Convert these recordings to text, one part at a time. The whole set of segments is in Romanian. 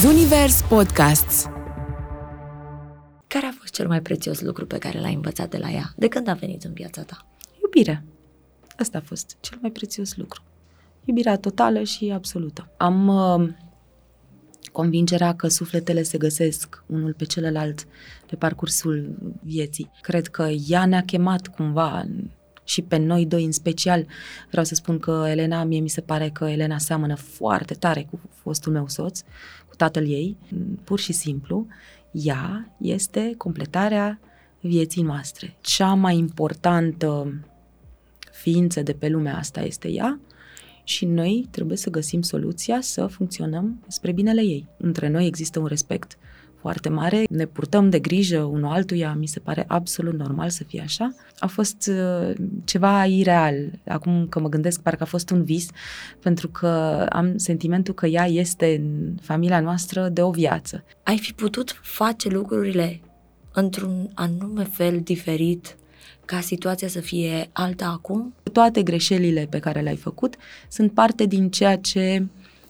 Zunivers Podcasts Care a fost cel mai prețios lucru pe care l-ai învățat de la ea? De când a venit în viața ta? Iubirea. Asta a fost cel mai prețios lucru. Iubirea totală și absolută. Am uh, convingerea că sufletele se găsesc unul pe celălalt pe parcursul vieții. Cred că ea ne-a chemat cumva și pe noi doi în special. Vreau să spun că Elena, mie mi se pare că Elena seamănă foarte tare cu fostul meu soț, cu tatăl ei, pur și simplu. Ea este completarea vieții noastre. Cea mai importantă ființă de pe lumea asta este ea și noi trebuie să găsim soluția să funcționăm spre binele ei. Între noi există un respect foarte mare, ne purtăm de grijă unul altuia, mi se pare absolut normal să fie așa. A fost uh, ceva ireal. Acum că mă gândesc, parcă a fost un vis, pentru că am sentimentul că ea este în familia noastră de o viață. Ai fi putut face lucrurile într-un anume fel diferit ca situația să fie alta acum? Toate greșelile pe care le-ai făcut sunt parte din ceea ce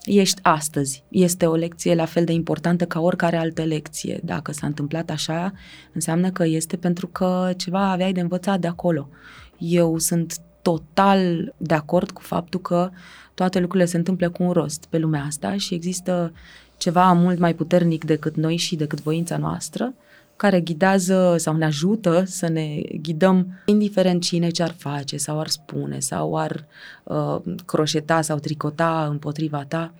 ești astăzi. Este o lecție la fel de importantă ca oricare altă lecție. Dacă s-a întâmplat așa, înseamnă că este pentru că ceva aveai de învățat de acolo. Eu sunt total de acord cu faptul că toate lucrurile se întâmplă cu un rost pe lumea asta și există ceva mult mai puternic decât noi și decât voința noastră care ghidează sau ne ajută să ne ghidăm indiferent cine ce ar face sau ar spune sau ar uh, croșeta sau tricota împotriva ta,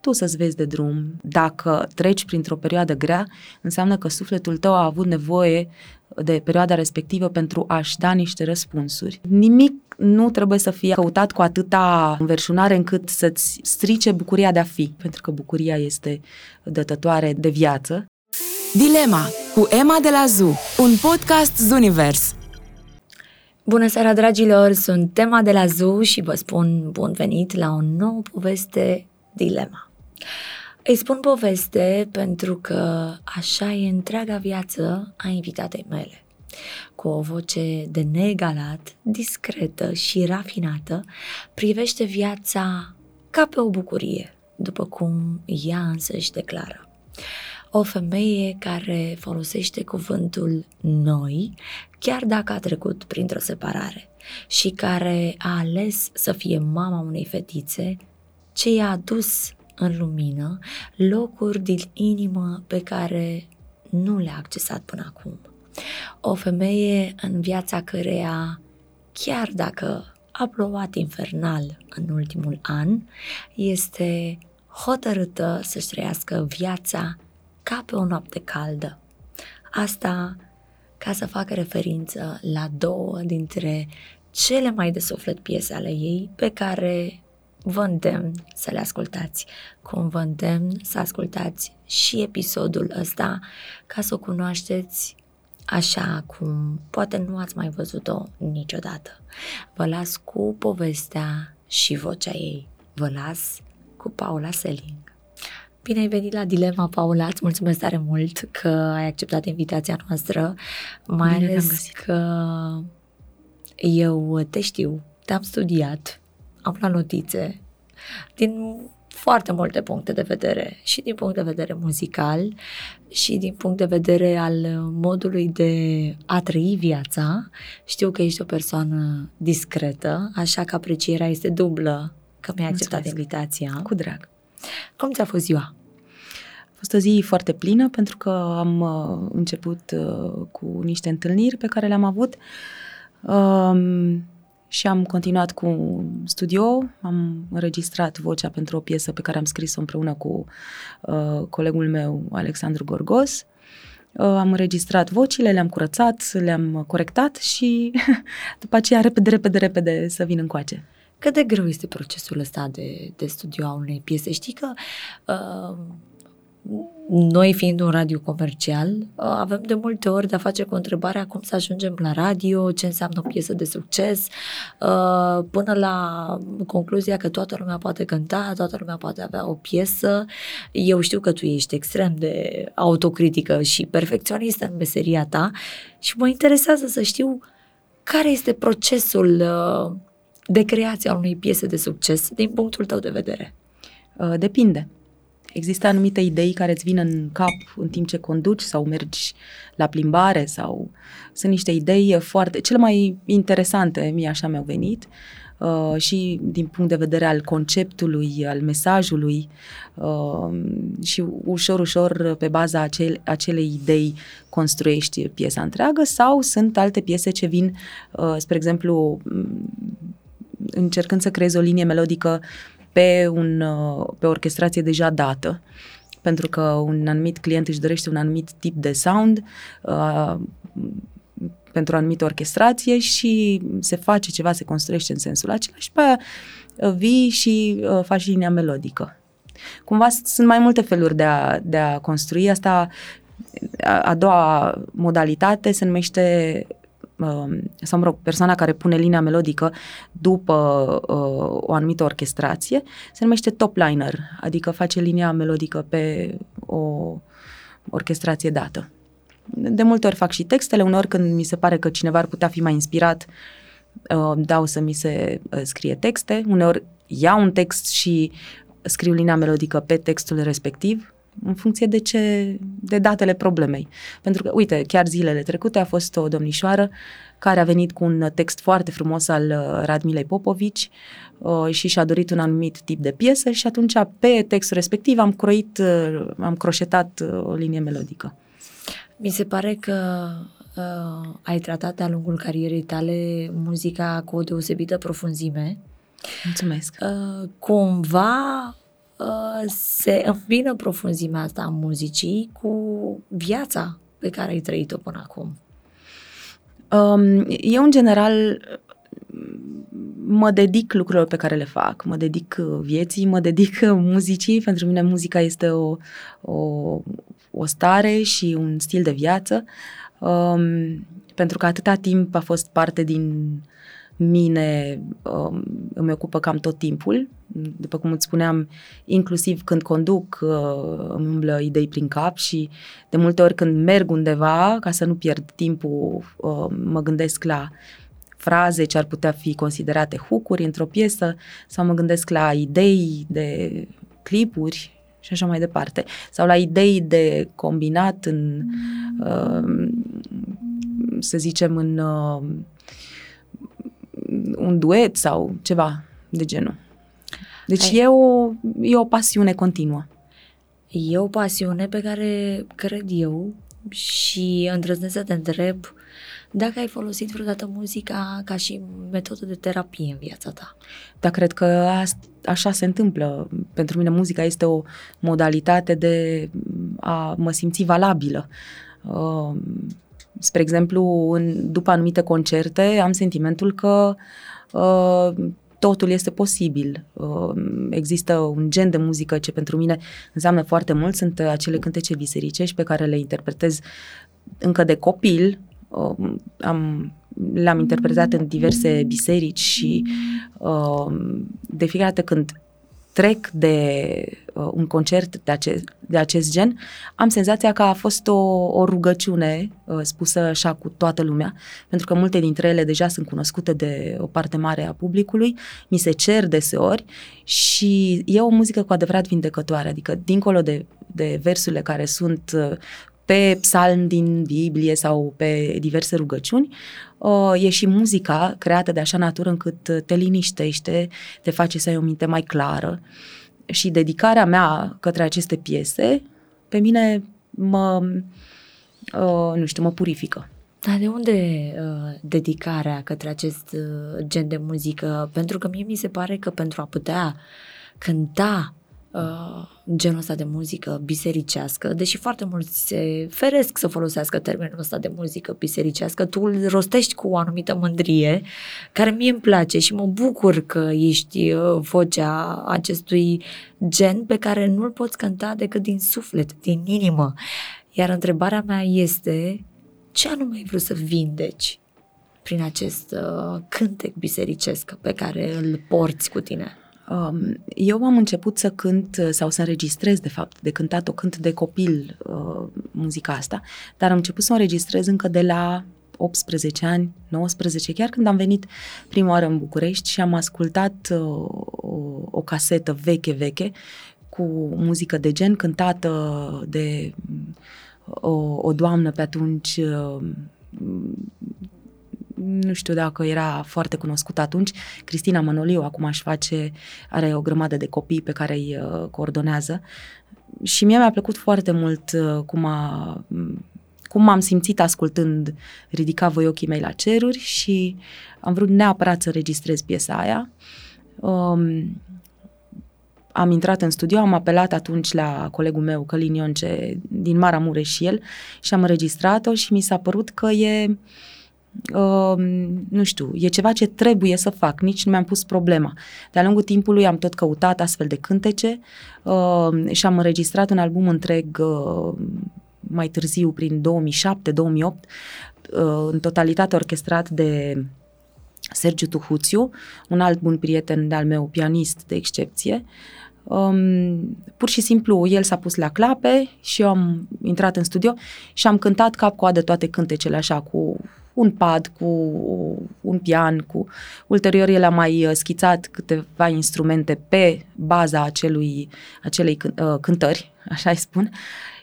tu să-ți vezi de drum. Dacă treci printr-o perioadă grea, înseamnă că sufletul tău a avut nevoie de perioada respectivă pentru a-și da niște răspunsuri. Nimic nu trebuie să fie căutat cu atâta înverșunare încât să-ți strice bucuria de a fi, pentru că bucuria este dătătoare de viață. Dilema cu Emma de la ZU, un podcast Zunivers. Bună seara, dragilor! Sunt Emma de la ZU și vă spun bun venit la o nouă poveste Dilema. Îi spun poveste pentru că așa e întreaga viață a invitatei mele. Cu o voce de neegalat, discretă și rafinată, privește viața ca pe o bucurie, după cum ea însă își declară o femeie care folosește cuvântul noi, chiar dacă a trecut printr-o separare și care a ales să fie mama unei fetițe, ce i-a adus în lumină locuri din inimă pe care nu le-a accesat până acum. O femeie în viața căreia, chiar dacă a plouat infernal în ultimul an, este hotărâtă să-și trăiască viața ca pe o noapte caldă. Asta ca să facă referință la două dintre cele mai de suflet piese ale ei pe care vă îndemn să le ascultați. Cum vă îndemn să ascultați și episodul ăsta ca să o cunoașteți așa cum poate nu ați mai văzut-o niciodată. Vă las cu povestea și vocea ei. Vă las cu Paula Seling. Bine ai venit la Dilema, Paula, îți mulțumesc tare mult că ai acceptat invitația noastră, mai Bine ales că eu te știu, te-am studiat, am la notițe, din foarte multe puncte de vedere, și din punct de vedere muzical, și din punct de vedere al modului de a trăi viața. Știu că ești o persoană discretă, așa că aprecierea este dublă că mi-ai acceptat Mulțumesc. invitația. Cu drag. Cum ți-a fost ziua? A fost o zi foarte plină pentru că am uh, început uh, cu niște întâlniri pe care le-am avut um, și am continuat cu studio. Am înregistrat vocea pentru o piesă pe care am scris-o împreună cu uh, colegul meu, Alexandru Gorgos. Uh, am înregistrat vocile, le-am curățat, le-am corectat și după aceea repede, repede, repede să vin încoace. Cât de greu este procesul ăsta de, de studio a unei piese? Știi că uh, noi fiind un radio comercial, uh, avem de multe ori de a face cu întrebarea cum să ajungem la radio, ce înseamnă o piesă de succes, uh, până la concluzia că toată lumea poate cânta, toată lumea poate avea o piesă. Eu știu că tu ești extrem de autocritică și perfecționistă în meseria ta și mă interesează să știu care este procesul de creație a unei piese de succes din punctul tău de vedere? Uh, depinde. există anumite idei care îți vin în cap în timp ce conduci sau mergi la plimbare sau sunt niște idei foarte, cele mai interesante, mie așa mi-au venit uh, și din punct de vedere al conceptului, al mesajului uh, și ușor, ușor pe baza acel, acelei idei construiești piesa întreagă sau sunt alte piese ce vin, uh, spre exemplu, încercând să creez o linie melodică pe, un, uh, pe o orchestrație deja dată, pentru că un anumit client își dorește un anumit tip de sound uh, pentru o anumită orchestrație și se face ceva, se construiește în sensul acela și pe aia uh, vii și uh, faci linia melodică. Cumva sunt mai multe feluri de a, de a construi. Asta, a, a doua modalitate se numește Um, sau mă rog, persoana care pune linia melodică după uh, o anumită orchestrație, se numește top liner, adică face linia melodică pe o orchestrație dată. De multe ori fac și textele, uneori când mi se pare că cineva ar putea fi mai inspirat, uh, dau să mi se uh, scrie texte, uneori iau un text și scriu linia melodică pe textul respectiv, în funcție de ce, de datele problemei. Pentru că, uite, chiar zilele trecute a fost o domnișoară care a venit cu un text foarte frumos al uh, Radmilei Popovici uh, și și-a dorit un anumit tip de piesă și atunci pe textul respectiv am croit, uh, am croșetat o linie melodică. Mi se pare că uh, ai tratat de-a lungul carierei tale muzica cu o deosebită profunzime. Mulțumesc. Uh, cumva Uh, se îmbină profunzimea asta a muzicii cu viața pe care ai trăit-o până acum? Um, eu, în general, mă dedic lucrurilor pe care le fac, mă dedic vieții, mă dedic muzicii. Pentru mine muzica este o, o, o stare și un stil de viață, um, pentru că atâta timp a fost parte din mine um, îmi ocupă cam tot timpul. După cum îți spuneam, inclusiv când conduc, uh, îmi umblă idei prin cap și de multe ori când merg undeva, ca să nu pierd timpul, uh, mă gândesc la fraze ce ar putea fi considerate hucuri într-o piesă sau mă gândesc la idei de clipuri și așa mai departe. Sau la idei de combinat în, uh, să zicem, în uh, un duet sau ceva de genul. Deci Ai... e, o, e o pasiune continuă. E o pasiune pe care cred eu și îndrăznesc să te întreb dacă ai folosit vreodată muzica ca și metodă de terapie în viața ta. Da, cred că a, așa se întâmplă. Pentru mine muzica este o modalitate de a mă simți valabilă. Uh, spre exemplu, în, după anumite concerte am sentimentul că uh, totul este posibil. Uh, există un gen de muzică ce pentru mine înseamnă foarte mult, sunt acele cântece bisericești pe care le interpretez încă de copil. Uh, am, le-am interpretat în diverse biserici și uh, de fiecare dată când trec de uh, un concert de, ace- de acest gen, am senzația că a fost o, o rugăciune uh, spusă așa cu toată lumea, pentru că multe dintre ele deja sunt cunoscute de o parte mare a publicului, mi se cer deseori și e o muzică cu adevărat vindecătoare, adică dincolo de, de versurile care sunt uh, pe psalm din Biblie sau pe diverse rugăciuni, e și muzica creată de așa natură încât te liniștește, te face să ai o minte mai clară și dedicarea mea către aceste piese, pe mine mă, nu știu, mă purifică. Dar de unde uh, dedicarea către acest uh, gen de muzică? Pentru că mie mi se pare că pentru a putea cânta uh, genul ăsta de muzică bisericească, deși foarte mulți se feresc să folosească termenul ăsta de muzică bisericească, tu îl rostești cu o anumită mândrie, care mie îmi place și mă bucur că ești uh, vocea acestui gen pe care nu-l poți cânta decât din suflet, din inimă. Iar întrebarea mea este, ce anume ai vrut să vindeci prin acest uh, cântec bisericesc pe care îl porți cu tine? Um, eu am început să cânt uh, sau să înregistrez, de fapt, de cântat o cânt de copil uh, muzica asta, dar am început să o înregistrez încă de la 18 ani, 19, chiar când am venit prima oară în București și am ascultat uh, o, o casetă veche, veche, cu cu muzică de gen cântată de o, o doamnă pe atunci nu știu dacă era foarte cunoscută atunci, Cristina Manoliu, acum aș face, are o grămadă de copii pe care îi uh, coordonează și mie mi-a plăcut foarte mult uh, cum a cum m-am simțit ascultând Ridica voi ochii mei la ceruri și am vrut neapărat să registrez piesa aia. Um, am intrat în studio, am apelat atunci la colegul meu, Călin Ionce, din Maramureș și el, și am înregistrat-o și mi s-a părut că e, uh, nu știu, e ceva ce trebuie să fac, nici nu mi-am pus problema. De-a lungul timpului am tot căutat astfel de cântece uh, și am înregistrat un album întreg uh, mai târziu, prin 2007-2008, uh, în totalitate orchestrat de Sergiu Tuhuțiu, un alt bun prieten de-al meu, pianist de excepție. Um, pur și simplu, el s-a pus la clape și eu am intrat în studio și am cântat cap-coadă toate cântecele așa, cu un pad, cu un pian, cu... Ulterior el a mai uh, schițat câteva instrumente pe baza acelui, acelei uh, cântări, așa îi spun.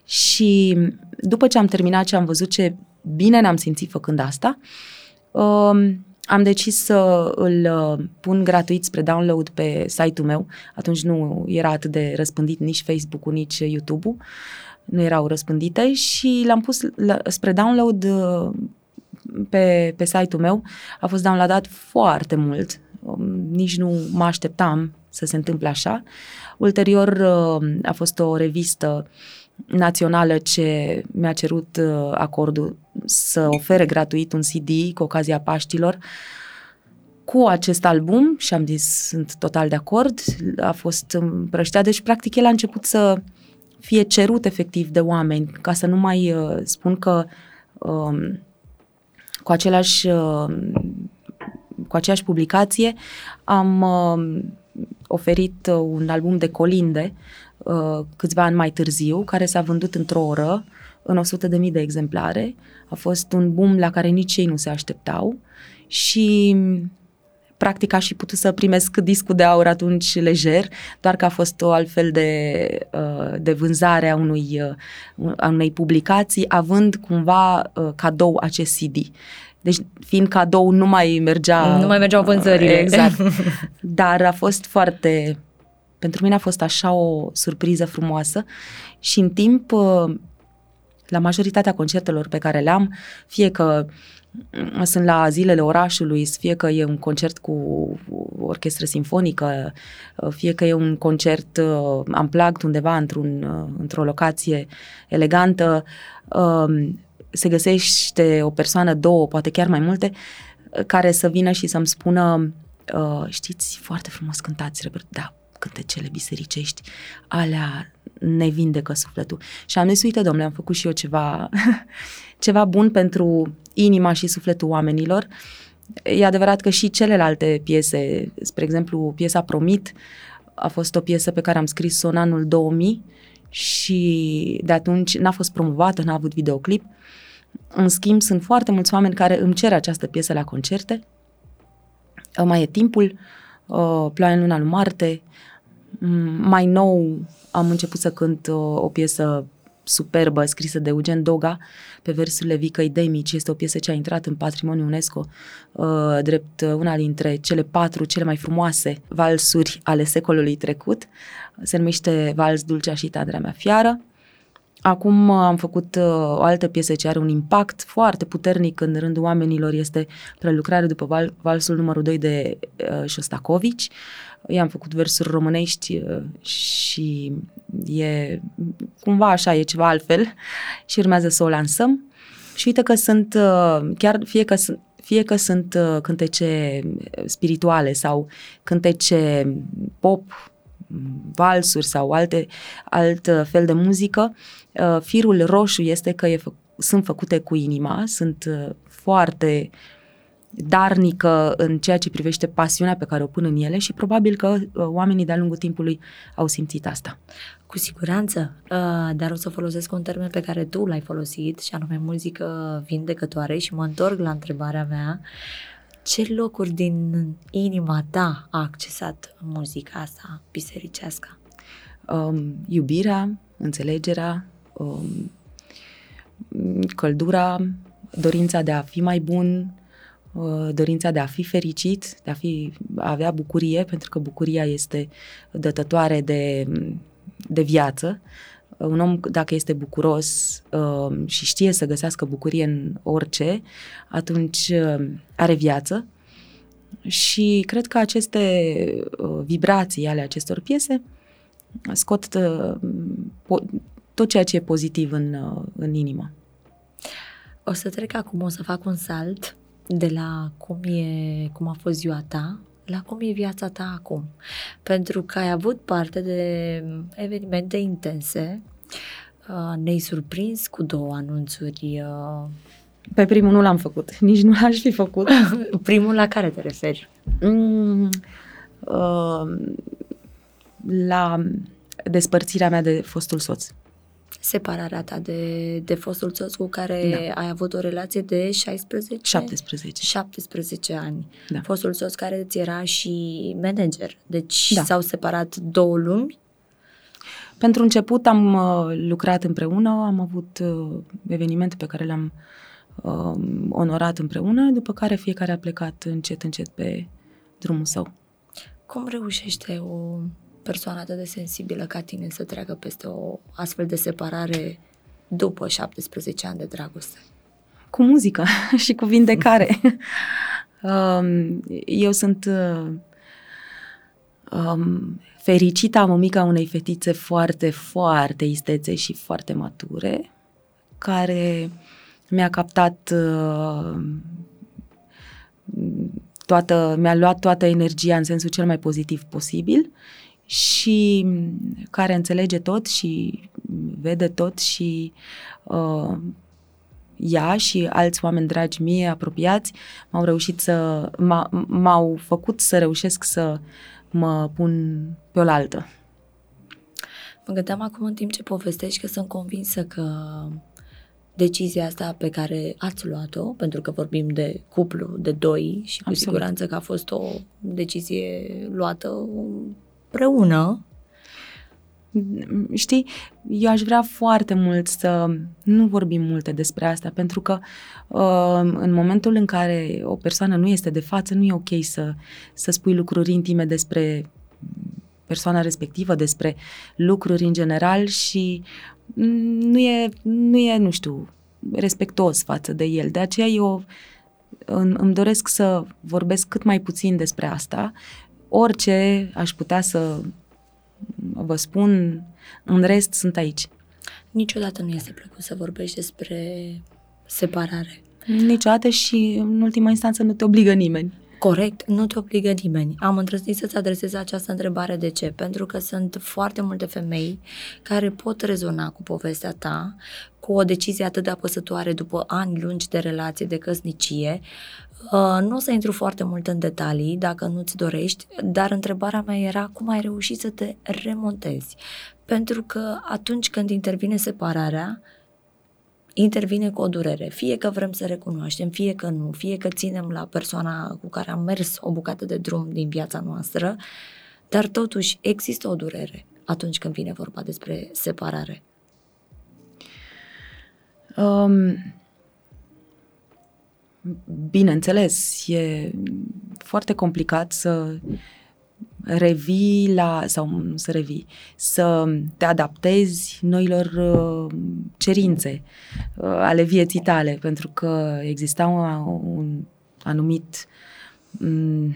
Și după ce am terminat și am văzut ce bine ne-am simțit făcând asta, um, am decis să îl uh, pun gratuit spre download pe site-ul meu. Atunci nu era atât de răspândit nici Facebook-ul, nici YouTube-ul. Nu erau răspândite și l-am pus la, spre download uh, pe, pe site-ul meu. A fost downloadat foarte mult. Um, nici nu mă așteptam să se întâmple așa. Ulterior uh, a fost o revistă națională ce mi-a cerut uh, acordul să ofere gratuit un CD cu ocazia Paștilor cu acest album și am zis sunt total de acord, a fost împrăștea, deci practic el a început să fie cerut efectiv de oameni, ca să nu mai uh, spun că um, cu același uh, cu aceeași publicație am uh, oferit un album de colinde uh, câțiva ani mai târziu, care s-a vândut într-o oră în 100.000 de exemplare. A fost un boom la care nici ei nu se așteptau și practic aș fi putut să primesc discul de aur atunci lejer, doar că a fost o altfel de, uh, de vânzare a, unui, uh, a unei publicații, având cumva uh, cadou acest CD. Deci, fiind cadou, nu mai mergea... Nu mai mergeau vânzările. Exact. Dar a fost foarte... Pentru mine a fost așa o surpriză frumoasă și în timp, la majoritatea concertelor pe care le-am, fie că sunt la zilele orașului, fie că e un concert cu orchestră simfonică, fie că e un concert amplact undeva într-un, într-o locație elegantă, se găsește o persoană, două, poate chiar mai multe, care să vină și să-mi spună știți, foarte frumos cântați, Robert, da, cântecele bisericești, alea ne vindecă sufletul. Și am zis, uite, domnule, am făcut și eu ceva, ceva bun pentru inima și sufletul oamenilor. E adevărat că și celelalte piese, spre exemplu, piesa Promit, a fost o piesă pe care am scris-o în anul 2000 și de atunci n-a fost promovată, n-a avut videoclip. În schimb, sunt foarte mulți oameni care îmi cer această piesă la concerte. Mai e timpul, uh, Ploaia în luna lui Marte. Mm, mai nou am început să cânt o, uh, o piesă superbă scrisă de Eugen Doga pe versurile Vicăi Demici. Este o piesă ce a intrat în patrimoniul UNESCO uh, drept una dintre cele patru cele mai frumoase valsuri ale secolului trecut. Se numește Vals Dulcea și Tandrea mea fiară. Acum am făcut uh, o altă piesă ce are un impact foarte puternic în rândul oamenilor, este prelucrare după val, valsul numărul 2 de uh, Shostakovich. I-am făcut versuri românești uh, și e cumva așa, e ceva altfel și urmează să o lansăm. Și uite că sunt, uh, chiar fie că sunt fie că sunt uh, cântece spirituale sau cântece pop, valsuri sau alte, alt fel de muzică, uh, firul roșu este că e fă, sunt făcute cu inima, sunt uh, foarte darnică în ceea ce privește pasiunea pe care o pun în ele și probabil că uh, oamenii de-a lungul timpului au simțit asta. Cu siguranță, dar o să folosesc un termen pe care tu l-ai folosit și anume muzică vindecătoare și mă întorc la întrebarea mea ce locuri din inima ta a accesat muzica asta bisericească? um, iubirea, înțelegerea, um, căldura, dorința de a fi mai bun, uh, dorința de a fi fericit, de a, fi, a avea bucurie, pentru că bucuria este dătătoare de, de viață. Un om, dacă este bucuros uh, și știe să găsească bucurie în orice, atunci uh, are viață. Și cred că aceste vibrații ale acestor piese scot tot ceea ce e pozitiv în, în inimă. O să trec acum, o să fac un salt de la cum, e, cum a fost ziua ta la cum e viața ta acum. Pentru că ai avut parte de evenimente intense, uh, ne-ai surprins cu două anunțuri. Uh, Pe primul nu l-am făcut, nici nu l-aș fi făcut. primul la care te referi? Mm, uh, la despărțirea mea de fostul soț separarea ta de, de fostul soț cu care da. ai avut o relație de 16? 17. 17 ani. Da. Fostul soț care ți era și manager. Deci da. s-au separat două lumi? Pentru început am uh, lucrat împreună, am avut uh, evenimente pe care le-am uh, onorat împreună, după care fiecare a plecat încet, încet pe drumul său. Cum reușește o persoană atât de sensibilă ca tine să treacă peste o astfel de separare după 17 ani de dragoste? Cu muzică și cu vindecare. Um, eu sunt uh, um, fericită, am o mică unei fetițe foarte, foarte istețe și foarte mature, care mi-a captat uh, toată, mi-a luat toată energia în sensul cel mai pozitiv posibil și care înțelege tot și vede tot și uh, ea și alți oameni dragi mie, apropiați, m-au reușit să, m-au făcut să reușesc să mă pun pe oaltă. Mă gândeam acum în timp ce povestești că sunt convinsă că decizia asta pe care ați luat-o, pentru că vorbim de cuplu de doi și cu Absolut. siguranță că a fost o decizie luată împreună. Știi, eu aș vrea foarte mult să nu vorbim multe despre asta, pentru că uh, în momentul în care o persoană nu este de față, nu e ok să, să spui lucruri intime despre persoana respectivă, despre lucruri în general și nu e, nu e, nu știu, respectos față de el. De aceea eu îmi doresc să vorbesc cât mai puțin despre asta orice aș putea să vă spun, în rest sunt aici. Niciodată nu este plăcut să vorbești despre separare. Niciodată și, în ultima instanță, nu te obligă nimeni. Corect, nu te obligă nimeni. Am îndrăznit să-ți adresez această întrebare de ce? Pentru că sunt foarte multe femei care pot rezona cu povestea ta, cu o decizie atât de apăsătoare după ani lungi de relație, de căsnicie. Uh, nu o să intru foarte mult în detalii, dacă nu-ți dorești, dar întrebarea mea era cum ai reușit să te remontezi. Pentru că atunci când intervine separarea, intervine cu o durere. Fie că vrem să recunoaștem, fie că nu, fie că ținem la persoana cu care am mers o bucată de drum din viața noastră, dar totuși există o durere atunci când vine vorba despre separare. Um, bineînțeles, e foarte complicat să revii la, sau nu să revii, să te adaptezi noilor uh, cerințe uh, ale vieții tale, pentru că exista un, un anumit um,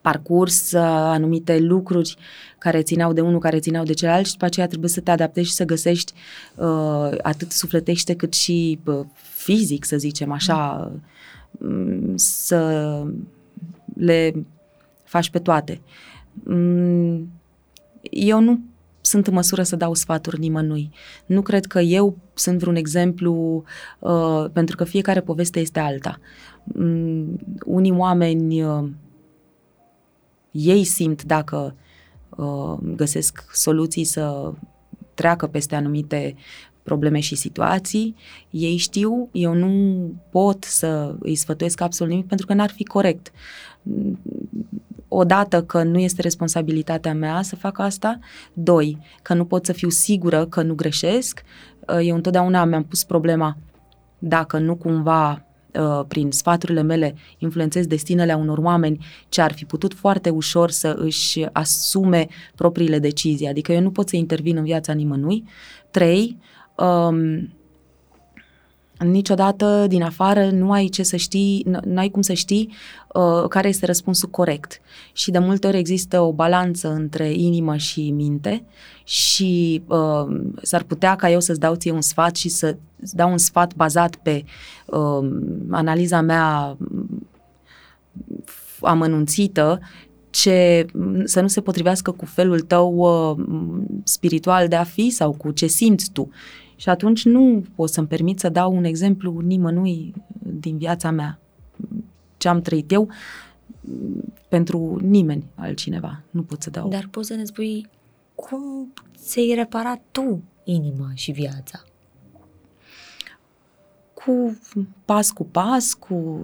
parcurs, uh, anumite lucruri care țineau de unul, care țineau de celălalt și după aceea trebuie să te adaptezi și să găsești uh, atât sufletește cât și uh, fizic, să zicem așa, um, să le faci pe toate. Mm, eu nu sunt în măsură să dau sfaturi nimănui. Nu cred că eu sunt vreun exemplu, uh, pentru că fiecare poveste este alta. Um, unii oameni, uh, ei simt dacă uh, găsesc soluții să treacă peste anumite probleme și situații, ei știu, eu nu pot să îi sfătuiesc absolut nimic pentru că n-ar fi corect. Odată că nu este responsabilitatea mea să fac asta, doi, că nu pot să fiu sigură că nu greșesc. Eu întotdeauna mi-am pus problema dacă nu cumva Uh, prin sfaturile mele, influențez destinele a unor oameni ce ar fi putut foarte ușor să își asume propriile decizii. Adică eu nu pot să intervin în viața nimănui. Trei, um, niciodată din afară nu ai ce să știi, nu ai cum să știi uh, care este răspunsul corect. Și de multe ori există o balanță între inimă și minte și uh, s-ar putea ca eu să-ți dau ție un sfat și să dau un sfat bazat pe uh, analiza mea amănunțită ce să nu se potrivească cu felul tău uh, spiritual de a fi sau cu ce simți tu. Și atunci nu pot să-mi permit să dau un exemplu nimănui din viața mea. Ce am trăit eu pentru nimeni altcineva. Nu pot să dau. Dar poți să ne spui cum ți-ai reparat tu inima și viața? Cu pas cu pas, cu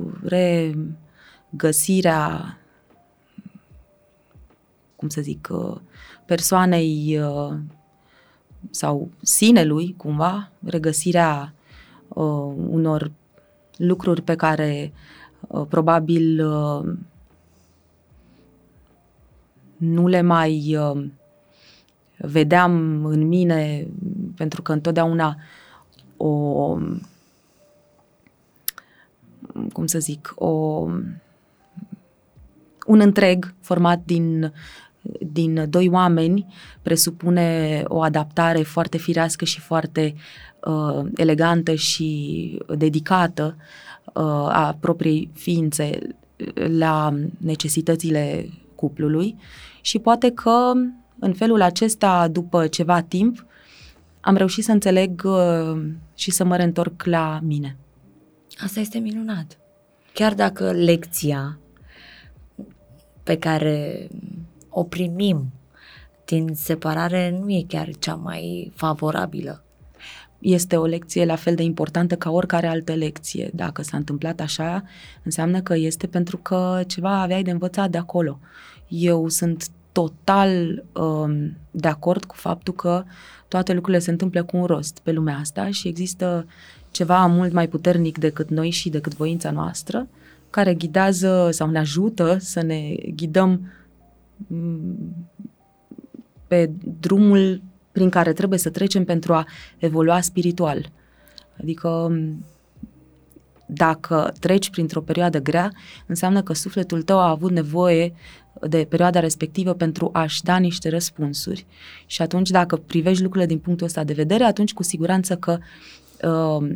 regăsirea cum să zic, persoanei sau sinelui, cumva, regăsirea uh, unor lucruri pe care uh, probabil uh, nu le mai uh, vedeam în mine, pentru că întotdeauna o, cum să zic, o, un întreg format din din doi oameni presupune o adaptare foarte firească și foarte uh, elegantă și dedicată uh, a propriei ființe la necesitățile cuplului și poate că în felul acesta, după ceva timp, am reușit să înțeleg uh, și să mă reîntorc la mine. Asta este minunat. Chiar dacă lecția pe care o primim din separare nu e chiar cea mai favorabilă. Este o lecție la fel de importantă ca oricare altă lecție. Dacă s-a întâmplat așa, înseamnă că este pentru că ceva aveai de învățat de acolo. Eu sunt total um, de acord cu faptul că toate lucrurile se întâmplă cu un rost pe lumea asta și există ceva mult mai puternic decât noi și decât voința noastră, care ghidează sau ne ajută să ne ghidăm pe drumul prin care trebuie să trecem pentru a evolua spiritual. Adică dacă treci printr-o perioadă grea, înseamnă că sufletul tău a avut nevoie de perioada respectivă pentru a-și da niște răspunsuri. Și atunci, dacă privești lucrurile din punctul ăsta de vedere, atunci cu siguranță că uh,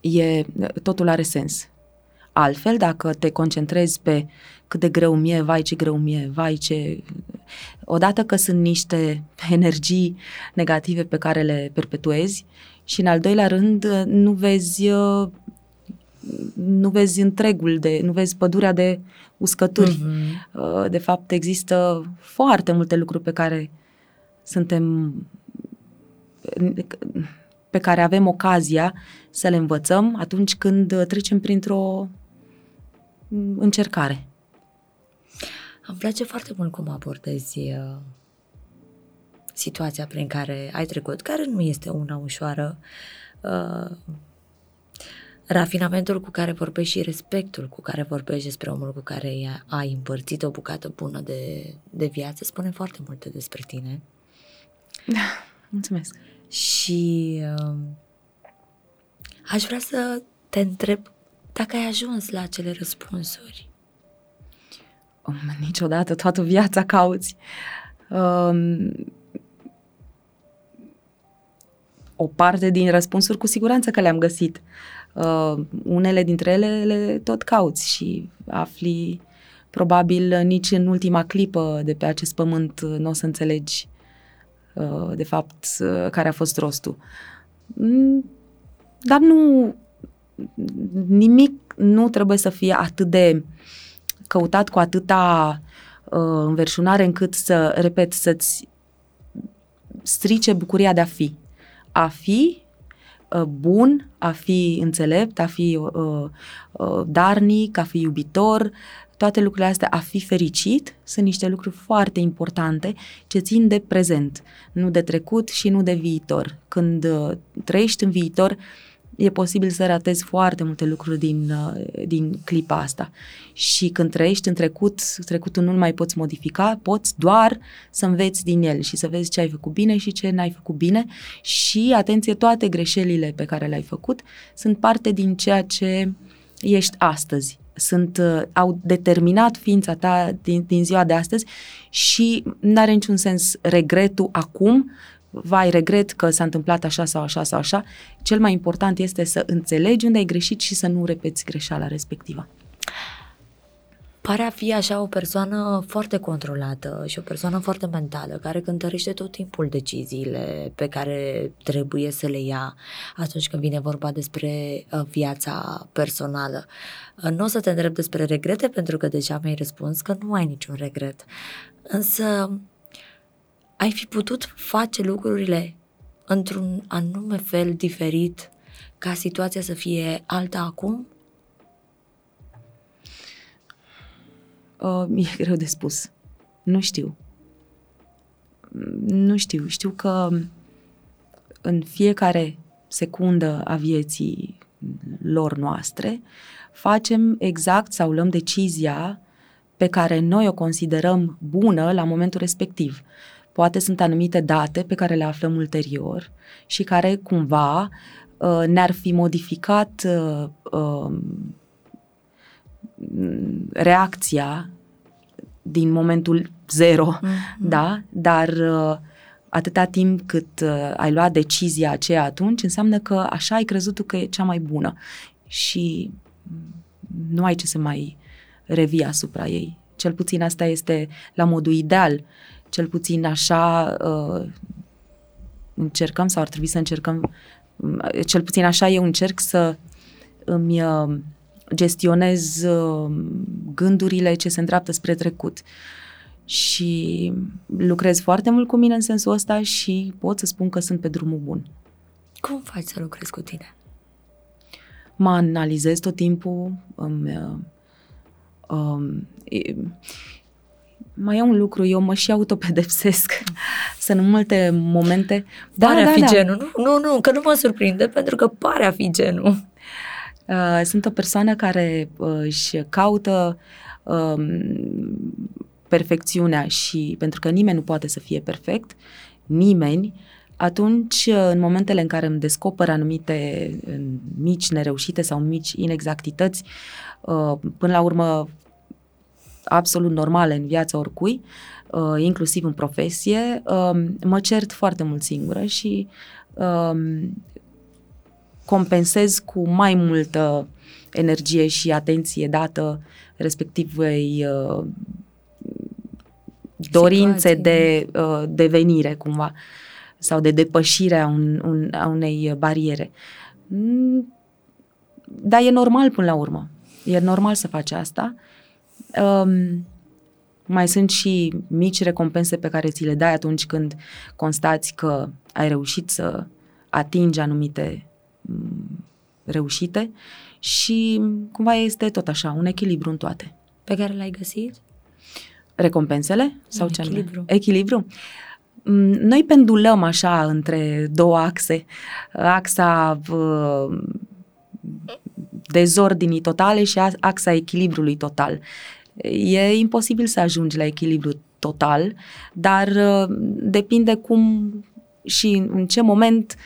e, totul are sens. Altfel, dacă te concentrezi pe cât de greu mie, vai ce greu mie, vai ce... Odată că sunt niște energii negative pe care le perpetuezi și în al doilea rând nu vezi nu vezi întregul, de, nu vezi pădurea de uscături. Mm-hmm. De fapt, există foarte multe lucruri pe care suntem pe care avem ocazia să le învățăm atunci când trecem printr-o încercare. Îmi place foarte mult cum abordezi uh, situația prin care ai trecut, care nu este una ușoară. Uh, rafinamentul cu care vorbești și respectul cu care vorbești despre omul cu care ai împărțit o bucată bună de, de viață spune foarte multe despre tine. Da, mulțumesc. Și uh, aș vrea să te întreb dacă ai ajuns la acele răspunsuri. Um, niciodată, toată viața cauți. Um, o parte din răspunsuri cu siguranță că le-am găsit. Uh, unele dintre ele le tot cauți și afli probabil nici în ultima clipă de pe acest pământ nu o să înțelegi uh, de fapt uh, care a fost rostul. Mm, dar nu nimic nu trebuie să fie atât de căutat cu atâta uh, înverșunare încât să, repet, să-ți strice bucuria de a fi. a fi uh, bun, a fi înțelept, a fi uh, uh, darnic, a fi iubitor, toate lucrurile astea, a fi fericit, sunt niște lucruri foarte importante ce țin de prezent, nu de trecut și nu de viitor. Când uh, trăiești în viitor, e posibil să ratezi foarte multe lucruri din, uh, din clipa asta. Și când trăiești în trecut, trecutul nu mai poți modifica, poți doar să înveți din el și să vezi ce ai făcut bine și ce n-ai făcut bine și, atenție, toate greșelile pe care le-ai făcut sunt parte din ceea ce ești astăzi sunt, uh, au determinat ființa ta din, din ziua de astăzi și nu are niciun sens regretul acum, vai, regret că s-a întâmplat așa sau așa sau așa. Cel mai important este să înțelegi unde ai greșit și să nu repeți greșeala respectivă pare a fi așa o persoană foarte controlată și o persoană foarte mentală, care cântărește tot timpul deciziile pe care trebuie să le ia atunci când vine vorba despre uh, viața personală. Uh, nu o să te întreb despre regrete, pentru că deja mi-ai răspuns că nu ai niciun regret. Însă ai fi putut face lucrurile într-un anume fel diferit ca situația să fie alta acum? Uh, e greu de spus. Nu știu. Nu știu. Știu că în fiecare secundă a vieții lor noastre facem exact sau luăm decizia pe care noi o considerăm bună la momentul respectiv. Poate sunt anumite date pe care le aflăm ulterior și care cumva uh, ne-ar fi modificat uh, uh, reacția din momentul zero, mm-hmm. da? Dar uh, atâta timp cât uh, ai luat decizia aceea atunci, înseamnă că așa ai crezut tu că e cea mai bună și nu ai ce să mai revii asupra ei. Cel puțin asta este la modul ideal. Cel puțin așa uh, încercăm sau ar trebui să încercăm, cel puțin așa eu încerc să îmi uh, gestionez uh, gândurile ce se îndreaptă spre trecut. Și lucrez foarte mult cu mine în sensul ăsta și pot să spun că sunt pe drumul bun. Cum faci să lucrezi cu tine? Mă analizez tot timpul, îmi, uh, um, e, mai e un lucru, eu mă și autopedepsesc. Sunt multe momente... Pare da, a fi da. genul. Nu, nu, nu, că nu mă surprinde, pentru că pare a fi genul. Uh, sunt o persoană care uh, își caută um, perfecțiunea și pentru că nimeni nu poate să fie perfect, nimeni, atunci, uh, în momentele în care îmi descoper anumite mici nereușite sau mici inexactități, până la urmă absolut normale în viața oricui, inclusiv în profesie, um, mă cert foarte mult singură și um, compensez cu mai multă energie și atenție dată respectivei uh, dorințe de uh, devenire cumva sau de depășire a, un, un, a unei bariere. Mm, dar e normal până la urmă. E normal să faci asta. Um, mai sunt și mici recompense pe care ți le dai atunci când constați că ai reușit să atingi anumite Mm, reușite și cumva este tot așa, un echilibru în toate. Pe care l-ai găsit? Recompensele? Sau ce echilibru. Echilibru? Mm, noi pendulăm așa între două axe. Axa uh, dezordinii totale și axa echilibrului total. E imposibil să ajungi la echilibru total, dar uh, depinde cum și în ce moment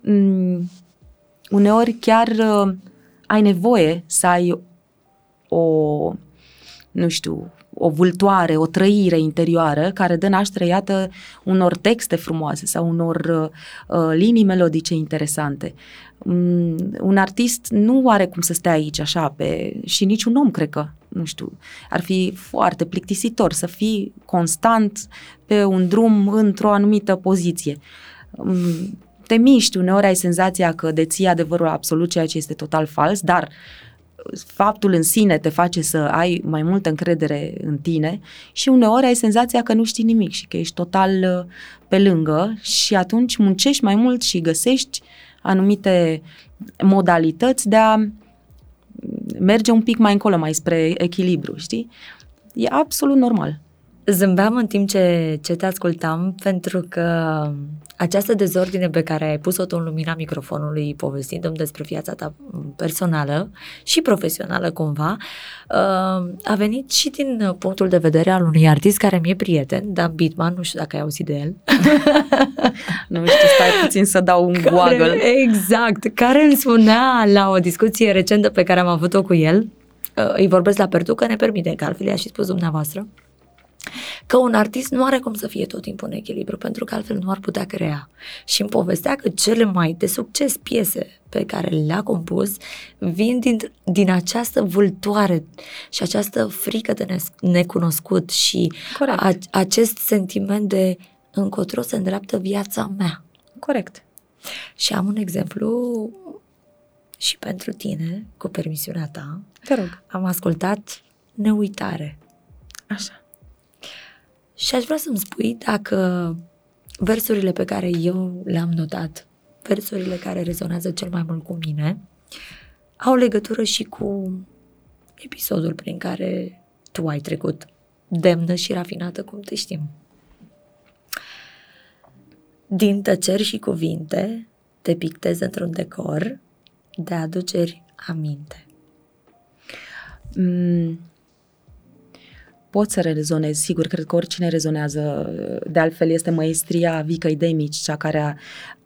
mm, uneori chiar uh, ai nevoie să ai o, nu știu, o vultoare, o trăire interioară care dă naștere, iată, unor texte frumoase sau unor uh, uh linii melodice interesante. Um, un artist nu are cum să stea aici așa pe... și niciun om, cred că, nu știu, ar fi foarte plictisitor să fii constant pe un drum într-o anumită poziție. Um, te miști, uneori ai senzația că deții adevărul absolut, ceea ce este total fals, dar faptul în sine te face să ai mai multă încredere în tine și uneori ai senzația că nu știi nimic și că ești total uh, pe lângă și atunci muncești mai mult și găsești anumite modalități de a merge un pic mai încolo, mai spre echilibru, știi? E absolut normal. Zâmbeam în timp ce, ce te ascultam pentru că această dezordine pe care ai pus-o tu în lumina microfonului povestindu-mi despre viața ta personală și profesională cumva, uh, a venit și din punctul de vedere al unui artist care mi-e prieten, Dan Bitman, nu știu dacă ai auzit de el. nu știu, stai puțin să dau un care, Google. Exact, care îmi spunea la o discuție recentă pe care am avut-o cu el, uh, îi vorbesc la Pertu, că ne permite, că altfel i-a și spus dumneavoastră, că un artist nu are cum să fie tot timpul în echilibru, pentru că altfel nu ar putea crea. Și îmi povestea că cele mai de succes piese pe care le-a compus vin din, din această vâltoare și această frică de necunoscut și a, acest sentiment de încotro se îndreaptă viața mea. Corect. Și am un exemplu și pentru tine, cu permisiunea ta. Te rog. Am ascultat Neuitare. Așa. Și aș vrea să-mi spui dacă versurile pe care eu le-am notat, versurile care rezonează cel mai mult cu mine, au legătură și cu episodul prin care tu ai trecut, demnă și rafinată cum te știm. Din tăceri și cuvinte te pictezi într-un decor de aduceri aminte. Mm, pot să rezonez, sigur, cred că oricine rezonează. De altfel, este maestria Vicăi Demici, cea care a,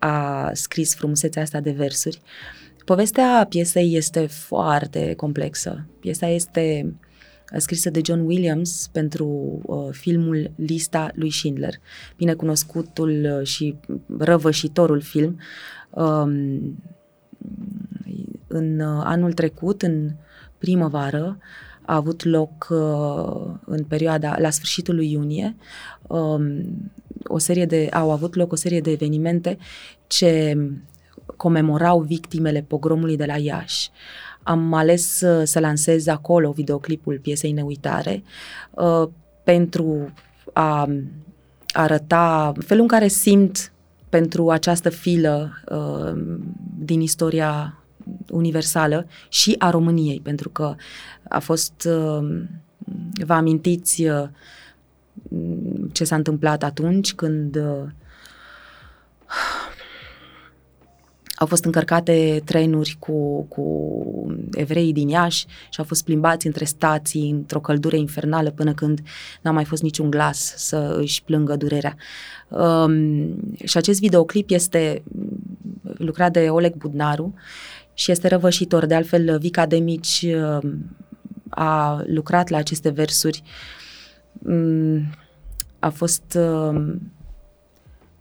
a scris frumusețea asta de versuri. Povestea piesei este foarte complexă. Piesa este scrisă de John Williams pentru uh, filmul Lista lui Schindler, binecunoscutul uh, și răvășitorul film. Um, în uh, anul trecut, în primăvară, a avut loc uh, în perioada, la sfârșitul lui iunie, um, o serie de, au avut loc o serie de evenimente ce comemorau victimele pogromului de la Iași. Am ales să, să lansez acolo videoclipul piesei Neuitare uh, pentru a arăta felul în care simt pentru această filă uh, din istoria universală și a României, pentru că a fost, uh, vă amintiți uh, ce s-a întâmplat atunci când uh, au fost încărcate trenuri cu, cu evrei din Iași și au fost plimbați între stații într-o căldură infernală până când n-a mai fost niciun glas să își plângă durerea. Um, și acest videoclip este lucrat de Oleg Budnaru și este răvășitor. De altfel, Vica de Mici uh, a lucrat la aceste versuri. Mm, a fost uh,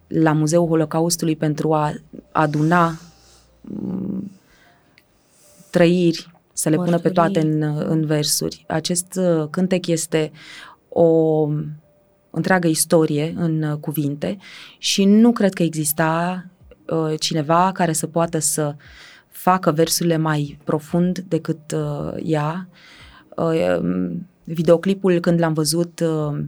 la Muzeul Holocaustului pentru a aduna mm, trăiri, să le pună pe toate în, în versuri. Acest uh, cântec este o întreagă istorie în cuvinte și nu cred că exista cineva care să poată să uh, facă versurile mai profund decât uh, ea. Uh, um, videoclipul, când l-am văzut, uh,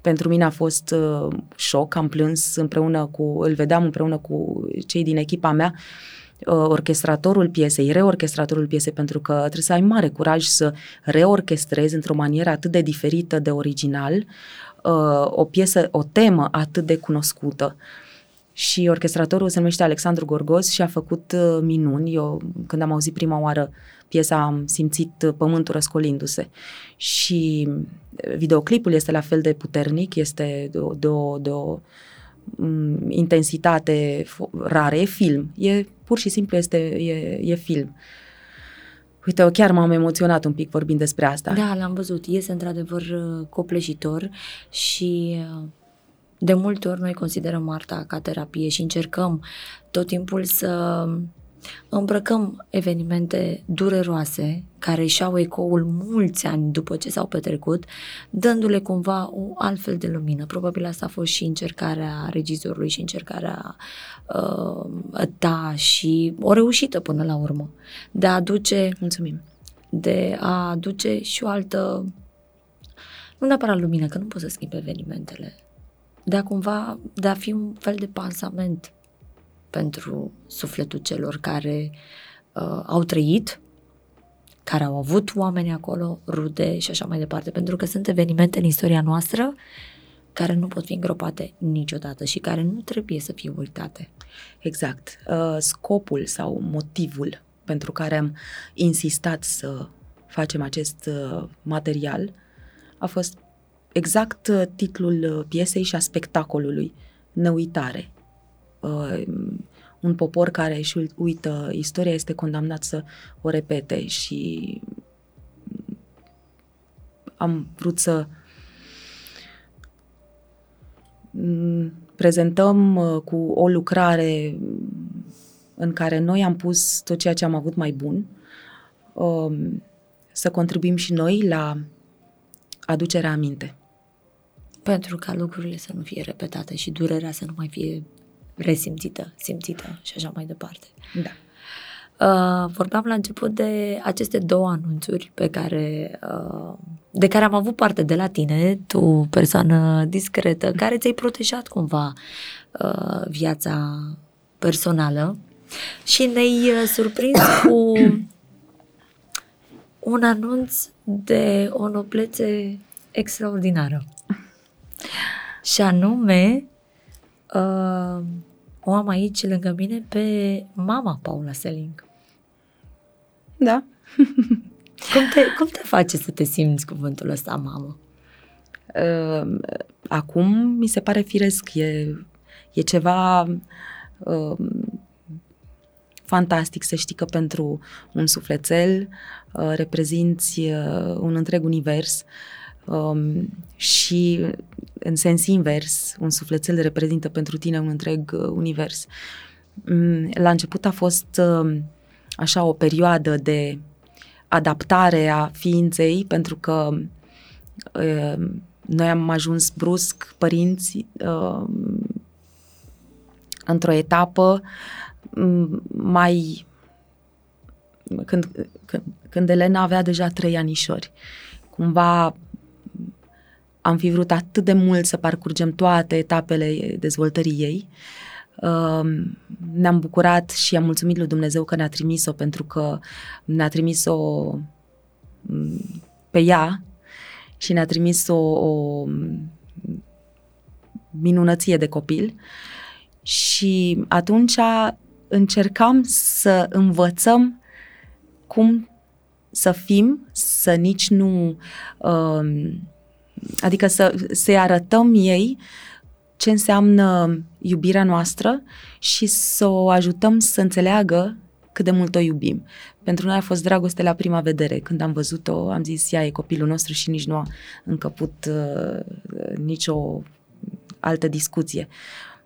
pentru mine a fost uh, șoc, am plâns împreună cu, îl vedeam împreună cu cei din echipa mea, uh, orchestratorul piesei, reorchestratorul piesei, pentru că trebuie să ai mare curaj să reorchestrezi într-o manieră atât de diferită de original uh, o piesă, o temă atât de cunoscută. Uh, și orchestratorul se numește Alexandru Gorgos și a făcut uh, minuni. Eu, când am auzit prima oară piesa, am simțit uh, pământul răscolindu-se. Și uh, videoclipul este la fel de puternic, este de o, de o, de o um, intensitate rară. E film. E, pur și simplu este, e, e film. Uite, chiar m-am emoționat un pic vorbind despre asta. Da, l-am văzut. Este într-adevăr copleșitor și de multe ori noi considerăm arta ca terapie și încercăm tot timpul să îmbrăcăm evenimente dureroase care își au ecoul mulți ani după ce s-au petrecut, dându-le cumva o altfel de lumină. Probabil asta a fost și încercarea regizorului și încercarea uh, ta și o reușită până la urmă de a aduce Mulțumim de a aduce și o altă, nu neapărat lumină, că nu poți să schimbi evenimentele, de a cumva, de a fi un fel de pansament pentru sufletul celor care uh, au trăit, care au avut oameni acolo, rude și așa mai departe, pentru că sunt evenimente în istoria noastră care nu pot fi îngropate niciodată și care nu trebuie să fie uitate. Exact. Uh, scopul sau motivul pentru care am insistat să facem acest uh, material a fost exact uh, titlul piesei și a spectacolului, Neuitare. Un popor care își uită istoria este condamnat să o repete și am vrut să Mm, prezentăm uh, cu o lucrare în care noi am pus tot ceea ce am avut mai bun, um, să contribuim și noi la aducerea aminte. Pentru ca lucrurile să nu fie repetate și durerea să nu mai fie resimțită, simțită și așa mai departe. Da. Uh, vorbeam la început de aceste două anunțuri pe care, uh, de care am avut parte de la tine, tu, persoană discretă, care ți-ai protejat cumva uh, viața personală și ne-ai uh, surprins cu un anunț de o noblețe extraordinară. Și anume, uh, o am aici lângă mine pe mama Paula Seling. Da. cum, te, cum te face să te simți cuvântul ăsta, mamă? Uh, acum mi se pare firesc, e, e ceva uh, fantastic să știi că pentru un sufletel uh, reprezinți uh, un întreg univers um, și în sens invers, un sufletel reprezintă pentru tine un întreg uh, univers. Um, la început a fost uh, așa o perioadă de adaptare a ființei, pentru că uh, noi am ajuns brusc părinți uh, într-o etapă um, mai când, când, când Elena avea deja trei anișori. Cumva am fi vrut atât de mult să parcurgem toate etapele dezvoltării ei. Uh, ne-am bucurat și am mulțumit lui Dumnezeu că ne-a trimis-o pentru că ne-a trimis-o mm, pe ea și ne-a trimis o, o minunăție de copil și atunci încercam să învățăm cum să fim, să nici nu uh, Adică să, să arătăm ei ce înseamnă iubirea noastră și să o ajutăm să înțeleagă cât de mult o iubim. Pentru noi a fost dragoste la prima vedere. Când am văzut-o, am zis, ea e copilul nostru și nici nu a încăput uh, nicio altă discuție.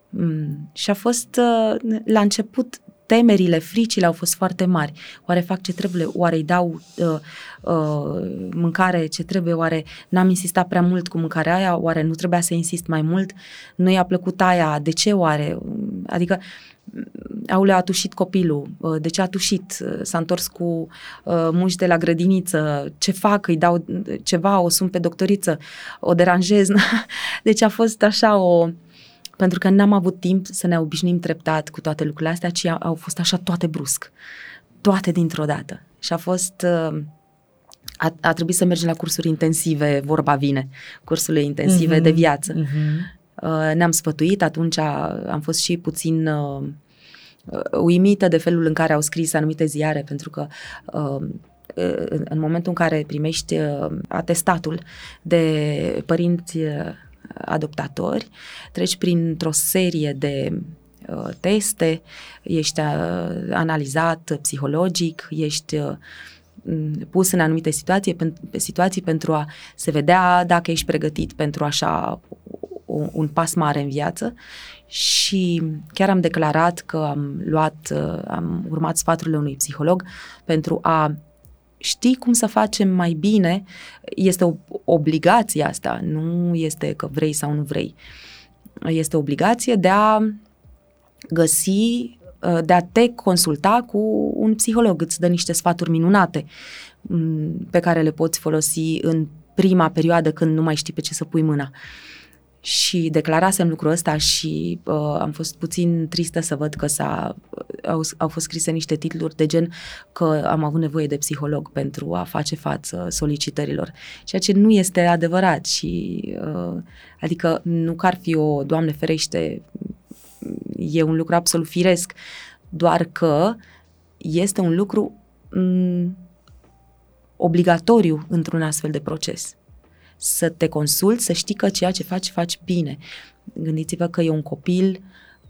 Mm, și a fost, uh, la început, temerile, fricile au fost foarte mari. Oare fac ce trebuie? Oare îi dau uh, uh, mâncare ce trebuie? Oare n-am insistat prea mult cu mâncarea aia? Oare nu trebuia să insist mai mult? Nu i-a plăcut aia? De ce oare? Adică Aule a tușit copilul, uh, de ce a tușit, uh, s-a întors cu uh, muși de la grădiniță, ce fac, îi dau ceva, o sun pe doctoriță, o deranjez. Deci a fost așa o, pentru că n-am avut timp să ne obișnim treptat cu toate lucrurile astea, ci au fost așa toate brusc. Toate dintr-o dată. Și a fost... Uh, a, a trebuit să mergem la cursuri intensive, vorba vine, cursurile intensive mm-hmm. de viață. Mm-hmm. Ne-am sfătuit, atunci am fost și puțin uh, uimită de felul în care au scris anumite ziare, pentru că uh, în momentul în care primești atestatul de părinți adoptatori, treci printr-o serie de uh, teste, ești uh, analizat psihologic, ești uh, pus în anumite situații, situații pentru a se vedea dacă ești pregătit pentru așa un, un pas mare în viață. Și chiar am declarat că am luat, am urmat sfaturile unui psiholog pentru a știi cum să facem mai bine, este o obligație asta, nu este că vrei sau nu vrei. Este obligație de a găsi uh, de a te consulta cu un psiholog. Îți dă niște sfaturi minunate mm, pe care le poți folosi în prima perioadă când nu mai știi pe ce să pui mâna. Și declarasem lucrul ăsta și uh, am fost puțin tristă să văd că s-a, au, au fost scrise niște titluri de gen că am avut nevoie de psiholog pentru a face față solicitărilor, ceea ce nu este adevărat și uh, adică nu că ar fi o, Doamne ferește, e un lucru absolut firesc, doar că este un lucru m- obligatoriu într-un astfel de proces. Să te consulți, să știi că ceea ce faci, faci bine. Gândiți-vă că e un copil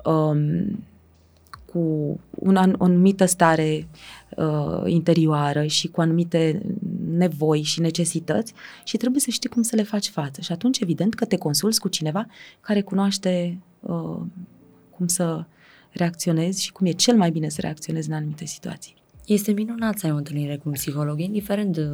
um, cu un, o anumită stare uh, interioară și cu anumite nevoi și necesități și trebuie să știi cum să le faci față. Și atunci, evident, că te consulți cu cineva care cunoaște uh, cum să reacționezi și cum e cel mai bine să reacționezi în anumite situații. Este minunat să ai o întâlnire cu un psiholog, indiferent de...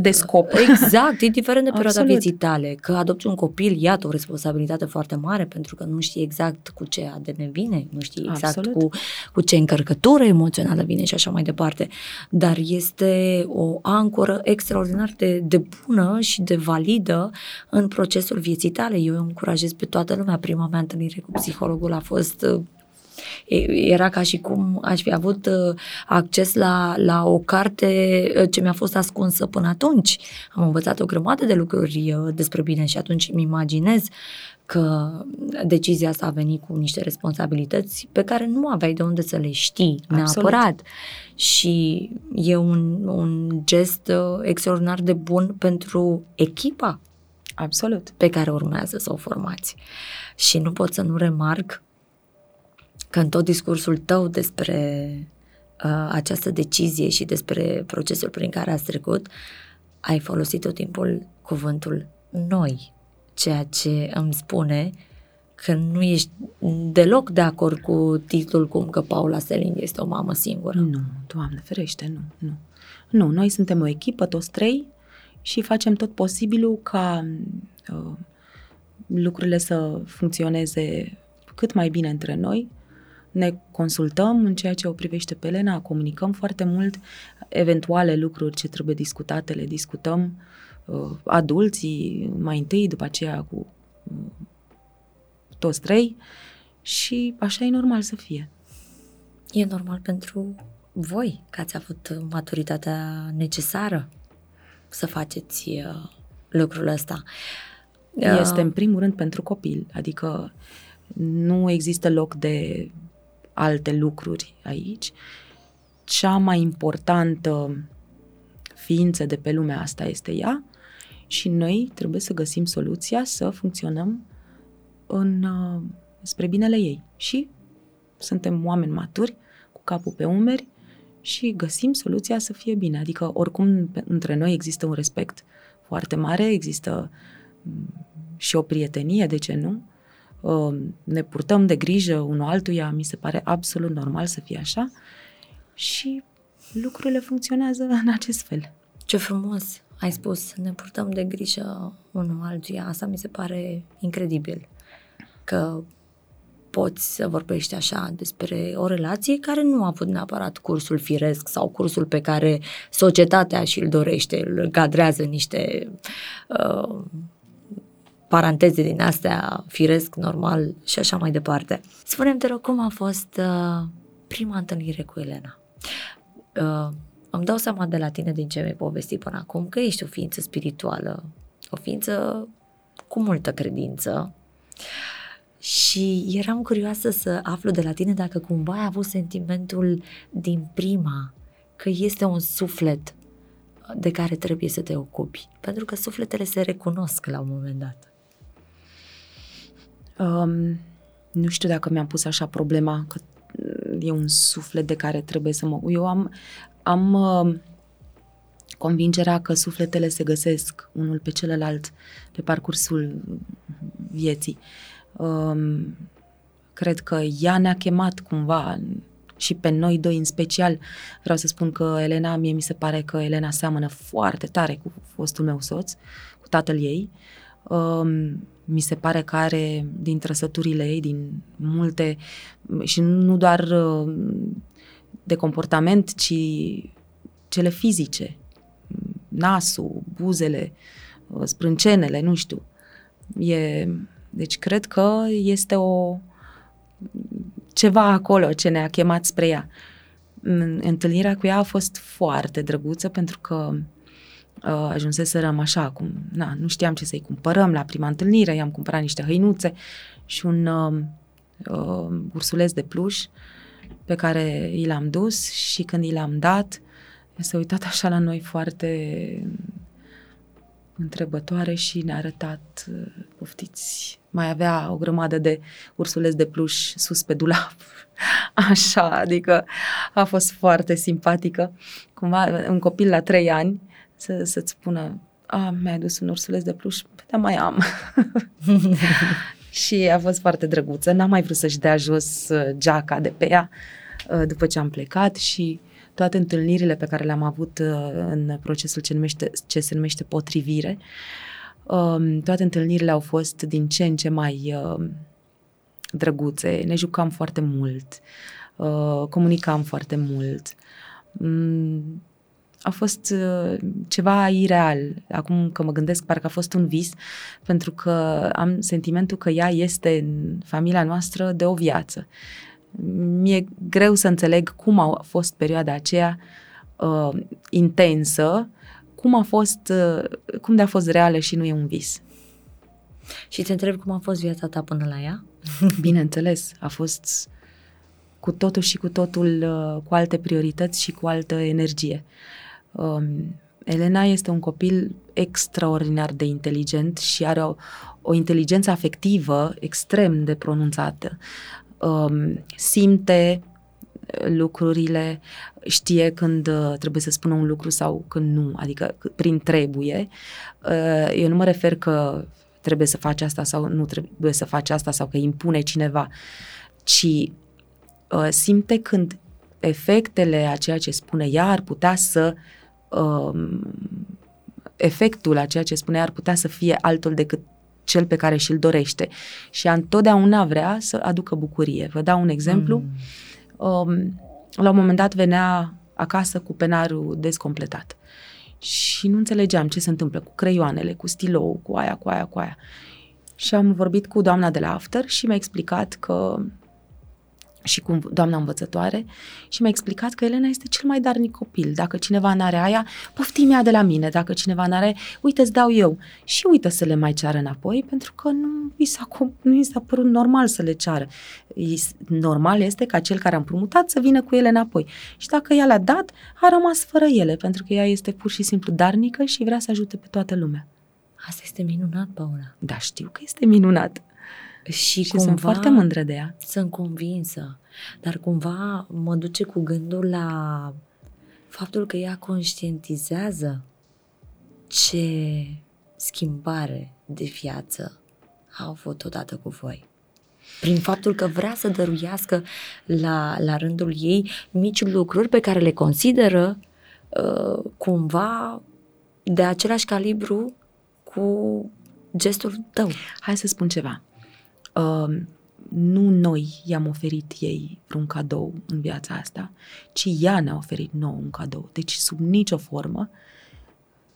De scop. Exact, indiferent de perioada Absolut. vieții tale. Că adopți un copil, iată, o responsabilitate foarte mare, pentru că nu știi exact cu ce ADN vine, nu știi exact cu, cu ce încărcătură emoțională vine și așa mai departe. Dar este o ancoră extraordinar de, de bună și de validă în procesul vieții tale. Eu încurajez pe toată lumea. Prima mea întâlnire cu psihologul a fost era ca și cum aș fi avut uh, acces la, la o carte uh, ce mi-a fost ascunsă până atunci. Am învățat o grămadă de lucruri uh, despre bine și atunci îmi imaginez că decizia asta a venit cu niște responsabilități pe care nu aveai de unde să le știi Absolut. neapărat. Și e un, un gest extraordinar de bun pentru echipa Absolut. pe care urmează să o formați. Și nu pot să nu remarc că în tot discursul tău despre uh, această decizie și despre procesul prin care ați trecut, ai folosit tot timpul cuvântul noi, ceea ce îmi spune că nu ești deloc de acord cu titlul cum că Paula Selling este o mamă singură. Nu, Doamne ferește, nu, nu. Nu, noi suntem o echipă, toți trei, și facem tot posibilul ca uh, lucrurile să funcționeze cât mai bine între noi, ne consultăm în ceea ce o privește pe Elena, comunicăm foarte mult, eventuale lucruri ce trebuie discutate, le discutăm uh, adulții mai întâi, după aceea cu uh, toți trei și așa e normal să fie. E normal pentru voi că ați avut maturitatea necesară să faceți uh, lucrul ăsta. Este în primul rând pentru copil, adică nu există loc de alte lucruri aici. Cea mai importantă ființă de pe lumea asta este ea și noi trebuie să găsim soluția să funcționăm în, uh, spre binele ei. Și suntem oameni maturi, cu capul pe umeri și găsim soluția să fie bine. Adică oricum între noi există un respect foarte mare, există mm, și o prietenie, de ce nu? Um, ne purtăm de grijă unul altuia, mi se pare absolut normal să fie așa și lucrurile funcționează în acest fel. Ce frumos ai spus, ne purtăm de grijă unul altuia, asta mi se pare incredibil, că poți să vorbești așa despre o relație care nu a avut neapărat cursul firesc sau cursul pe care societatea și-l dorește, îl cadrează niște uh, paranteze din astea, firesc, normal și așa mai departe. Spune-mi, te rog, cum a fost uh, prima întâlnire cu Elena? Uh, îmi dau seama de la tine din ce mi-ai povestit până acum că ești o ființă spirituală, o ființă cu multă credință și eram curioasă să aflu de la tine dacă cumva ai avut sentimentul din prima că este un suflet de care trebuie să te ocupi, pentru că sufletele se recunosc la un moment dat. Um, nu știu dacă mi-am pus așa problema că e un suflet de care trebuie să mă... Eu am, am uh, convingerea că sufletele se găsesc unul pe celălalt pe parcursul vieții. Um, cred că ea ne-a chemat cumva și pe noi doi în special. Vreau să spun că Elena, mie mi se pare că Elena seamănă foarte tare cu fostul meu soț, cu tatăl ei. Um, mi se pare că are din trăsăturile ei, din multe, și nu doar uh, de comportament, ci cele fizice, nasul, buzele, uh, sprâncenele, nu știu. E, deci cred că este o ceva acolo ce ne-a chemat spre ea. Întâlnirea cu ea a fost foarte drăguță pentru că uh, ajunseserăm așa, cum, na, nu știam ce să-i cumpărăm la prima întâlnire, i-am cumpărat niște hăinuțe și un uh, uh, ursuleț de pluș pe care i l-am dus și când i l-am dat, s-a uitat așa la noi foarte întrebătoare și ne-a arătat, uh, poftiți, mai avea o grămadă de ursuleți de pluș sus pe dulap. Așa, adică a fost foarte simpatică. Cumva un copil la trei ani să, să-ți spună a, mi-ai dus un ursuleț de pluș, da, mai am. și a fost foarte drăguță. N-am mai vrut să-și dea jos uh, geaca de pe ea uh, după ce am plecat și toate întâlnirile pe care le-am avut uh, în procesul ce, numește, ce se numește potrivire, um, toate întâlnirile au fost din ce în ce mai drăguțe, ne jucam foarte mult, comunicam foarte mult. Mm, a fost uh, ceva ireal. Acum că mă gândesc, parcă a fost un vis, pentru că am sentimentul că ea este în familia noastră de o viață. Mi-e greu să înțeleg cum a fost perioada aceea uh, intensă, cum a fost, uh, cum de a fost reală și nu e un vis. Și te întreb cum a fost viața ta până la ea? Bineînțeles, a fost cu totul și cu totul uh, cu alte priorități și cu altă energie. Um, Elena este un copil extraordinar de inteligent și are o, o inteligență afectivă extrem de pronunțată. Um, simte lucrurile, știe când uh, trebuie să spună un lucru sau când nu, adică prin trebuie. Uh, eu nu mă refer că trebuie să faci asta sau nu trebuie să faci asta sau că impune cineva, ci uh, simte când efectele a ceea ce spune ea ar putea să uh, uh, efectul a ceea ce spunea ar putea să fie altul decât cel pe care și-l dorește. Și întotdeauna vrea să aducă bucurie. Vă dau un exemplu. Mm. Um, la un moment dat venea acasă cu penarul descompletat. Și nu înțelegeam ce se întâmplă cu creioanele, cu stilou, cu aia, cu aia, cu aia. Și am vorbit cu doamna de la After și mi-a explicat că și cu doamna învățătoare și mi-a explicat că Elena este cel mai darnic copil. Dacă cineva n-are aia, poftim ea de la mine. Dacă cineva n-are, uite, îți dau eu. Și uite să le mai ceară înapoi, pentru că nu i s-a, nu i s-a părut normal să le ceară. Normal este ca cel care a împrumutat să vină cu ele înapoi. Și dacă ea le-a dat, a rămas fără ele, pentru că ea este pur și simplu darnică și vrea să ajute pe toată lumea. Asta este minunat, Paula. Da, știu că este minunat. Și, și cumva, sunt foarte mândră de ea. Sunt convinsă, dar cumva mă duce cu gândul la faptul că ea conștientizează ce schimbare de viață a avut odată cu voi. Prin faptul că vrea să dăruiască la, la rândul ei mici lucruri pe care le consideră uh, cumva de același calibru cu gestul tău. Hai să spun ceva. Uh, nu noi i-am oferit ei vreun cadou în viața asta, ci ea ne-a oferit nou un cadou. Deci, sub nicio formă,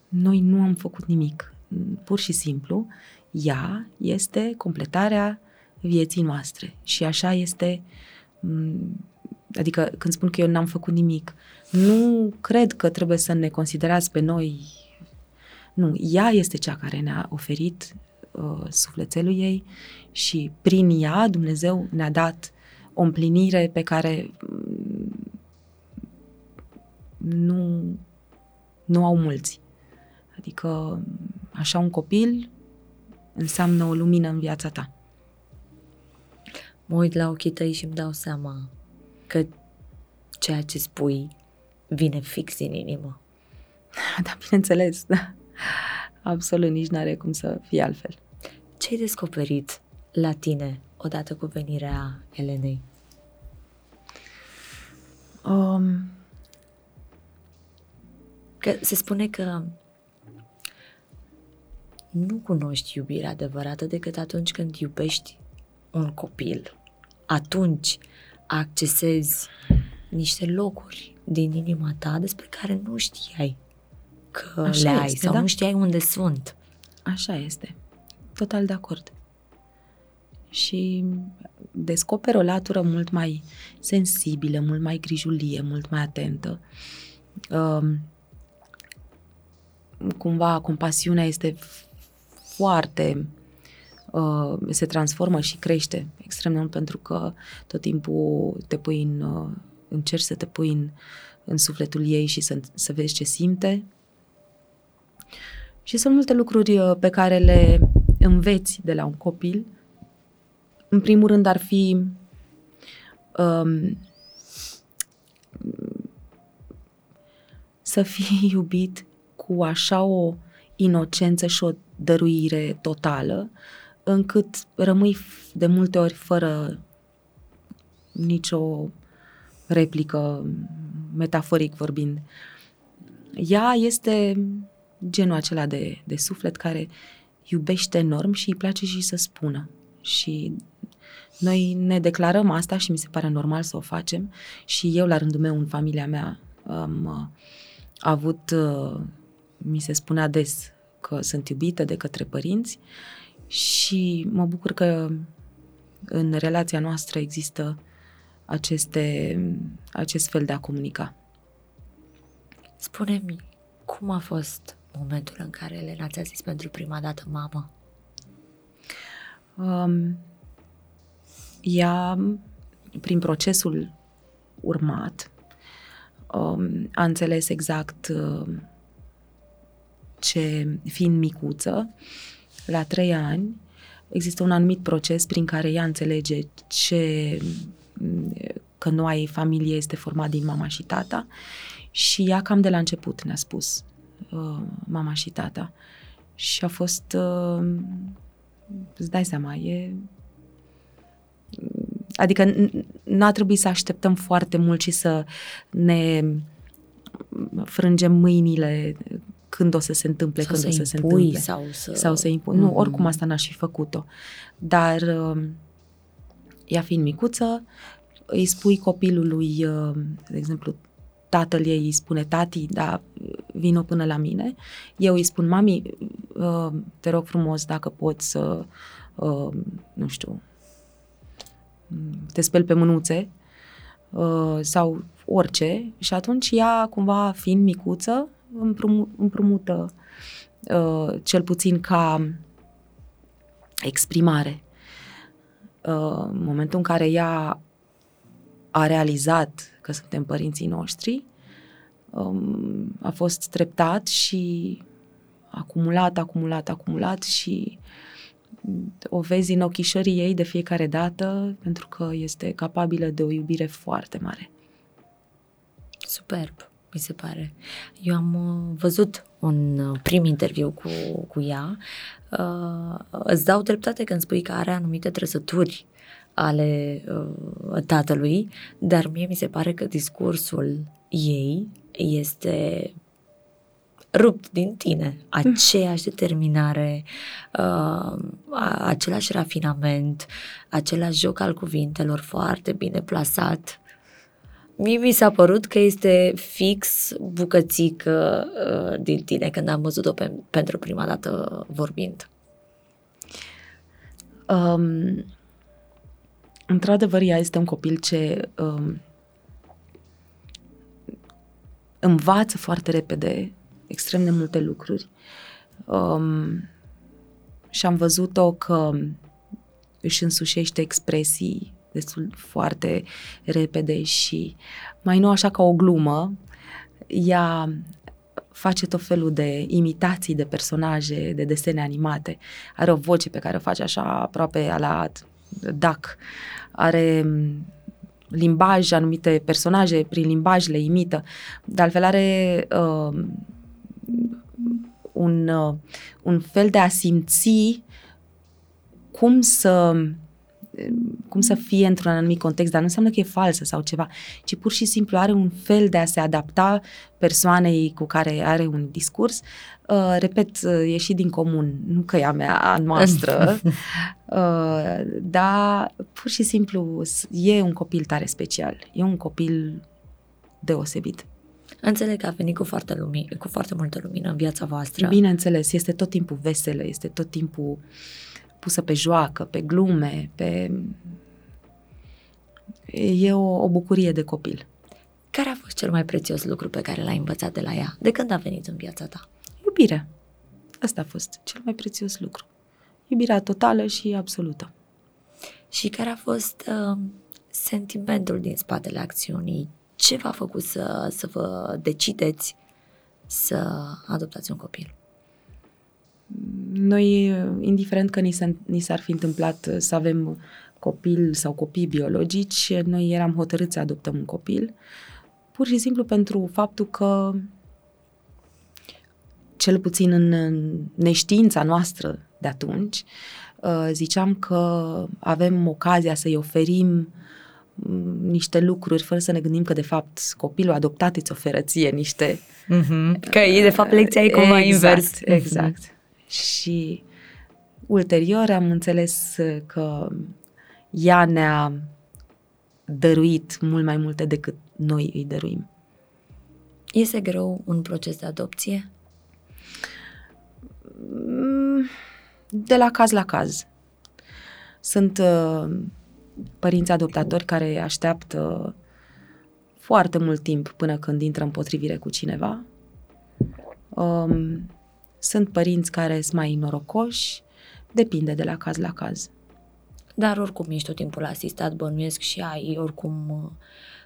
noi nu am făcut nimic. Pur și simplu, ea este completarea vieții noastre. Și așa este, mm, adică când spun că eu n-am făcut nimic, nu cred că trebuie să ne considerați pe noi. Nu, ea este cea care ne-a oferit uh, sufletelul ei și prin ea Dumnezeu ne-a dat o împlinire pe care mm, nu, nu au mulți. Adică așa un copil înseamnă o lumină în viața ta. Mă uit la ochii tăi și îmi dau seama că ceea ce spui vine fix din inimă. Da, bineînțeles, da. Absolut, nici n-are cum să fie altfel. Ce ai descoperit la tine odată cu venirea Elenei? Um, că se spune că nu cunoști iubirea adevărată decât atunci când iubești un copil. Atunci accesezi niște locuri din inima ta despre care nu știai că Așa le ai este, sau da? nu știai unde sunt. Așa este. Total de acord. Și descoper o latură mult mai sensibilă, mult mai grijulie, mult mai atentă. Um, cumva compasiunea este foarte uh, se transformă și crește extrem de mult pentru că tot timpul te pui în uh, încerci să te pui în, în sufletul ei și să, să vezi ce simte și sunt multe lucruri uh, pe care le înveți de la un copil. În primul rând ar fi um, să fii iubit cu așa o inocență și o dăruire totală, încât rămâi f- de multe ori fără nicio replică, metaforic vorbind. Ea este genul acela de, de suflet care iubește enorm și îi place și să spună. Și noi ne declarăm asta și mi se pare normal să o facem. Și eu, la rândul meu, în familia mea, am uh, avut, uh, mi se spunea des că sunt iubită de către părinți și mă bucur că în relația noastră există aceste, acest fel de a comunica. Spune-mi, cum a fost momentul în care Elena ți-a zis pentru prima dată mamă? Um, ea, prin procesul urmat, um, a înțeles exact uh, ce, fiind micuță, la trei ani, există un anumit proces prin care ea înțelege ce că noua ei familie este format din mama și tata și ea cam de la început ne-a spus uh, mama și tata și a fost uh, îți dai seama, e adică n- n-a trebuit să așteptăm foarte mult și să ne frângem mâinile când o să se întâmple, Sau când să o să se impui, întâmple. sau să... Sau să impun. Nu, Mhm. oricum asta n-aș fi făcut-o. Dar uh, ea fiind micuță, îi spui copilului, uh, de exemplu, tatăl ei îi spune, tati, da, vino până la mine. Eu îi spun, mami, uh, te rog frumos dacă poți să, uh, nu știu, te speli pe mânuțe uh, sau orice și atunci ea, cumva, fiind micuță, împrumut, împrumută uh, cel puțin ca exprimare. Uh, în momentul în care ea a realizat că suntem părinții noștri, um, a fost treptat și acumulat, acumulat, acumulat și o vezi în ochișorii ei de fiecare dată pentru că este capabilă de o iubire foarte mare. Superb, mi se pare. Eu am uh, văzut un uh, prim interviu cu, cu ea. Uh, îți dau dreptate când spui că are anumite trăsături ale uh, tatălui, dar mie mi se pare că discursul ei este rupt din tine. Aceeași determinare, uh, a- același rafinament, același joc al cuvintelor foarte bine plasat. Mie mi s-a părut că este fix bucățică uh, din tine când am văzut-o pe, pentru prima dată vorbind. Um, într-adevăr, ea este un copil ce um, învață foarte repede extrem de multe lucruri um, și am văzut-o că își însușește expresii destul foarte repede și mai nu așa ca o glumă, ea face tot felul de imitații de personaje, de desene animate. Are o voce pe care o face așa aproape a la duck. Are mm, limbaj, anumite personaje, prin limbaj le imită. De altfel are uh, un, uh, un fel de a simți cum să cum să fie într-un anumit context, dar nu înseamnă că e falsă sau ceva, ci pur și simplu are un fel de a se adapta persoanei cu care are un discurs. Uh, repet, uh, e și din comun, nu că e a mea, a noastră, uh, dar pur și simplu e un copil tare special, e un copil deosebit. Înțeleg că a venit cu foarte, lumină, cu foarte multă lumină în viața voastră. Bineînțeles, este tot timpul veselă, este tot timpul pusă pe joacă, pe glume, pe... E o, o bucurie de copil. Care a fost cel mai prețios lucru pe care l-ai învățat de la ea? De când a venit în viața ta? Iubirea. Asta a fost cel mai prețios lucru. Iubirea totală și absolută. Și care a fost uh, sentimentul din spatele acțiunii? Ce v-a făcut să, să vă decideți să adoptați un copil? Noi, indiferent că ni, s- ni s-ar fi întâmplat să avem copil sau copii biologici, noi eram hotărâți să adoptăm un copil, pur și simplu pentru faptul că cel puțin în neștiința noastră de atunci, uh, ziceam că avem ocazia să-i oferim mm, niște lucruri fără să ne gândim că de fapt copilul adoptat îți oferă ție niște... Mm-hmm. Că e de fapt lecția e cumva exact, invers. Exact. Mm-hmm. Și ulterior am înțeles că ea ne-a dăruit mult mai multe decât noi îi dăruim. Este greu un proces de adopție? Mm, de la caz la caz. Sunt uh, părinți adoptatori care așteaptă foarte mult timp până când intră în potrivire cu cineva. Um, sunt părinți care sunt mai norocoși, depinde de la caz la caz. Dar oricum ești tot timpul asistat, bănuiesc și ai oricum uh,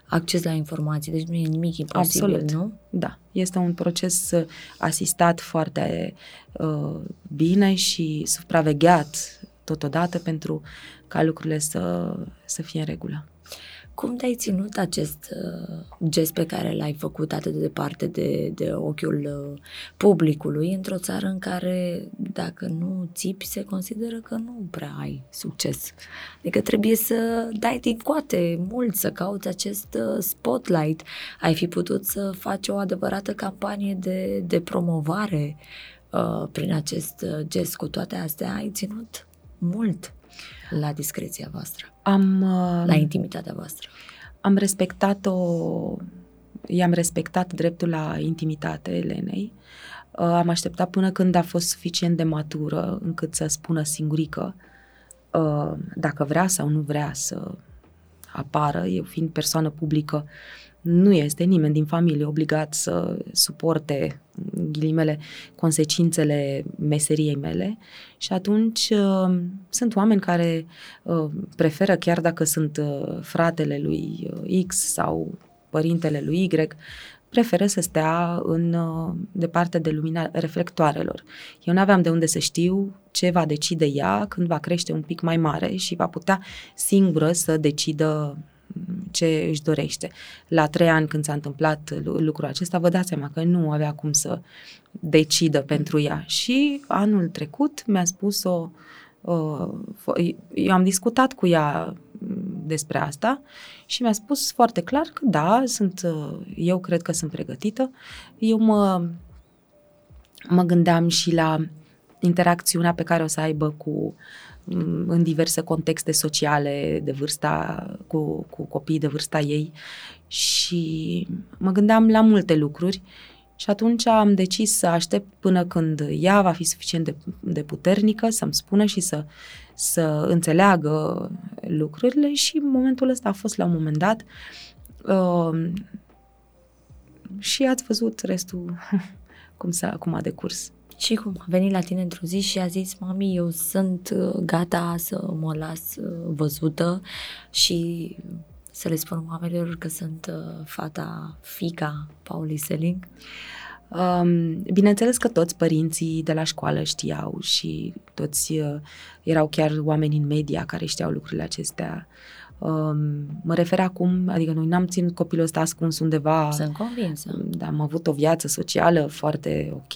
acces la informații, deci nu e nimic imposibil, Absolut. nu? Da, este un proces uh, asistat foarte uh, bine și supravegheat totodată pentru ca lucrurile să, să fie în regulă. Cum te-ai ținut acest uh, gest pe care l-ai făcut atât de departe de, de ochiul uh, publicului într-o țară în care dacă nu țipi se consideră că nu prea ai succes? Adică trebuie să dai din coate mult, să cauți acest uh, spotlight. Ai fi putut să faci o adevărată campanie de, de promovare uh, prin acest uh, gest. Cu toate astea ai ținut mult la discreția voastră, Am, uh, la intimitatea voastră. am respectat-o, i-am respectat dreptul la intimitate Elenei. Uh, am așteptat până când a fost suficient de matură încât să spună singurică uh, dacă vrea sau nu vrea să apară. Eu fiind persoană publică, nu este nimeni din familie obligat să suporte, în ghilimele, consecințele meseriei mele și atunci uh, sunt oameni care uh, preferă, chiar dacă sunt uh, fratele lui uh, X sau părintele lui Y, preferă să stea în uh, departe de lumina reflectoarelor. Eu nu aveam de unde să știu ce va decide ea când va crește un pic mai mare și va putea singură să decidă ce își dorește. La trei ani când s-a întâmplat lucrul acesta, vă dați seama că nu avea cum să decidă pentru ea. Și anul trecut mi-a spus-o, uh, eu am discutat cu ea despre asta și mi-a spus foarte clar că da, sunt, uh, eu cred că sunt pregătită. Eu mă, mă gândeam și la interacțiunea pe care o să aibă cu în diverse contexte sociale de vârsta, cu, cu copii de vârsta ei și mă gândeam la multe lucruri și atunci am decis să aștept până când ea va fi suficient de, de puternică să-mi spună și să, să înțeleagă lucrurile și momentul ăsta a fost la un moment dat uh, și ați văzut restul cum, s-a, cum a decurs. Și cum a venit la tine într-o zi și a zis, mami, eu sunt uh, gata să mă las uh, văzută și să le spun oamenilor că sunt uh, fata, fica Pauli Seling? Um, bineînțeles că toți părinții de la școală știau și toți uh, erau chiar oameni în media care știau lucrurile acestea. Um, mă refer acum, adică noi n-am ținut copilul ăsta ascuns undeva. Sunt convinsă. Da, am avut o viață socială foarte ok.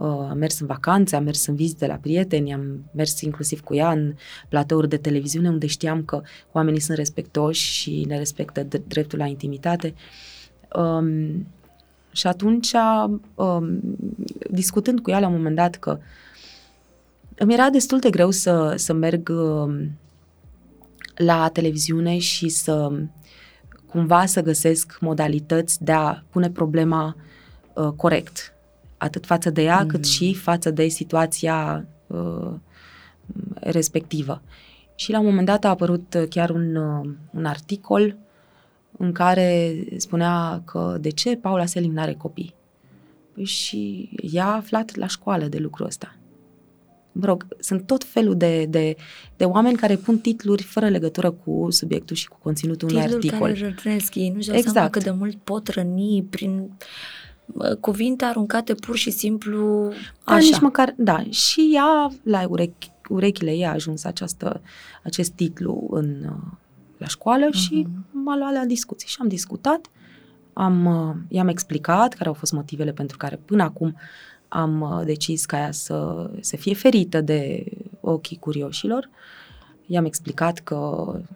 Uh, am mers în vacanțe, am mers în vizite la prieteni, am mers inclusiv cu ea în platouri de televiziune unde știam că oamenii sunt respectoși și ne respectă dreptul la intimitate. Um, și atunci, um, discutând cu ea la un moment dat că îmi era destul de greu să, să merg um, la televiziune și să cumva să găsesc modalități de a pune problema uh, corect, atât față de ea, mm. cât și față de situația uh, respectivă. Și la un moment dat a apărut chiar un, uh, un articol în care spunea că de ce Paula Selim n-are copii. Păi și ea a aflat la școală de lucrul ăsta mă rog, sunt tot felul de, de, de oameni care pun titluri fără legătură cu subiectul și cu conținutul unui articol. Titluri care rănesc, ei nu-și exact. seama cât de mult pot răni prin cuvinte aruncate pur și simplu da, așa. nici măcar, da, și ea, la urechi, urechile ei a ajuns această, acest titlu în, la școală uh-huh. și m-a luat la discuții și am discutat, am, i-am explicat care au fost motivele pentru care până acum am uh, decis ca ea să, să fie ferită de ochii curioșilor. I-am explicat că mm,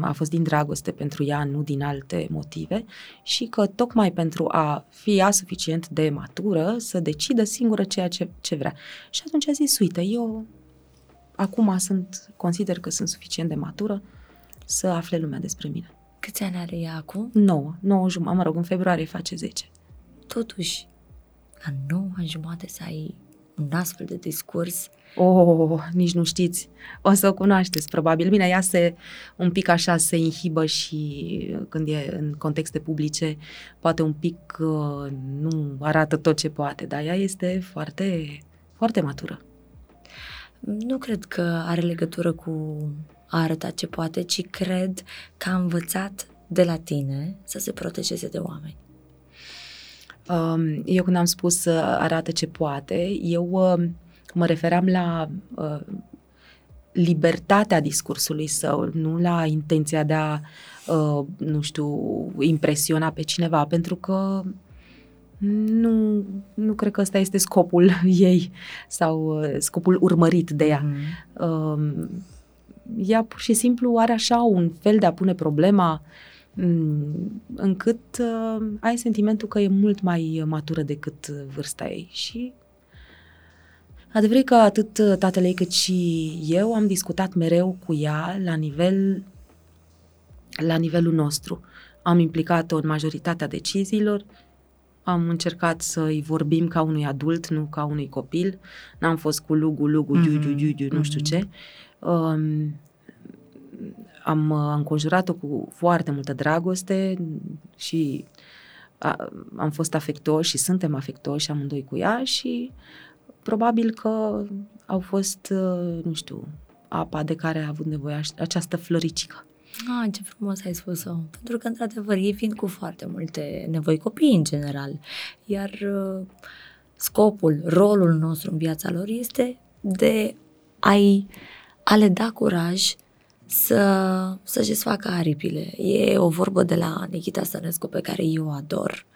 a fost din dragoste pentru ea, nu din alte motive și că tocmai pentru a fi ea suficient de matură să decidă singură ceea ce, ce vrea. Și atunci a zis, uite, eu acum sunt, consider că sunt suficient de matură să afle lumea despre mine. Câți ani are ea acum? 9, 9 jumătate, mă rog, în februarie face 10. Totuși, la 9 ani jumate să ai un astfel de discurs. Oh, nici nu știți. O să o cunoașteți, probabil. Bine, ea se un pic așa se inhibă și când e în contexte publice, poate un pic uh, nu arată tot ce poate, dar ea este foarte, foarte matură. Nu cred că are legătură cu a arăta ce poate, ci cred că a învățat de la tine să se protejeze de oameni. Um, eu când am spus arată ce poate, eu um, mă referam la uh, libertatea discursului său, nu la intenția de a, uh, nu știu, impresiona pe cineva, pentru că nu, nu cred că ăsta este scopul ei sau uh, scopul urmărit de ea. Mm. ea pur și simplu are așa un fel de a pune problema uh, Mm, încât uh, ai sentimentul că e mult mai matură decât vârsta ei și adevărat că atât tatăl ei cât și eu am discutat mereu cu ea la nivel la nivelul nostru. Am implicat-o în majoritatea deciziilor, am încercat să-i vorbim ca unui adult, nu ca unui copil. N-am fost cu lugu, lugu, mm-hmm. giu, giu, giu, giu, nu știu mm-hmm. ce. Um, am uh, înconjurat-o cu foarte multă dragoste și a, am fost afectoși și suntem afectoși amândoi cu ea și probabil că au fost, uh, nu știu, apa de care a avut nevoie această floricică. Ah, ce frumos ai spus-o. Pentru că, într-adevăr, ei fiind cu foarte multe nevoi, copii în general, iar uh, scopul, rolul nostru în viața lor este de a-i, a le da curaj să, să-și facă aripile. E o vorbă de la Nikita Stănescu pe care eu o ador,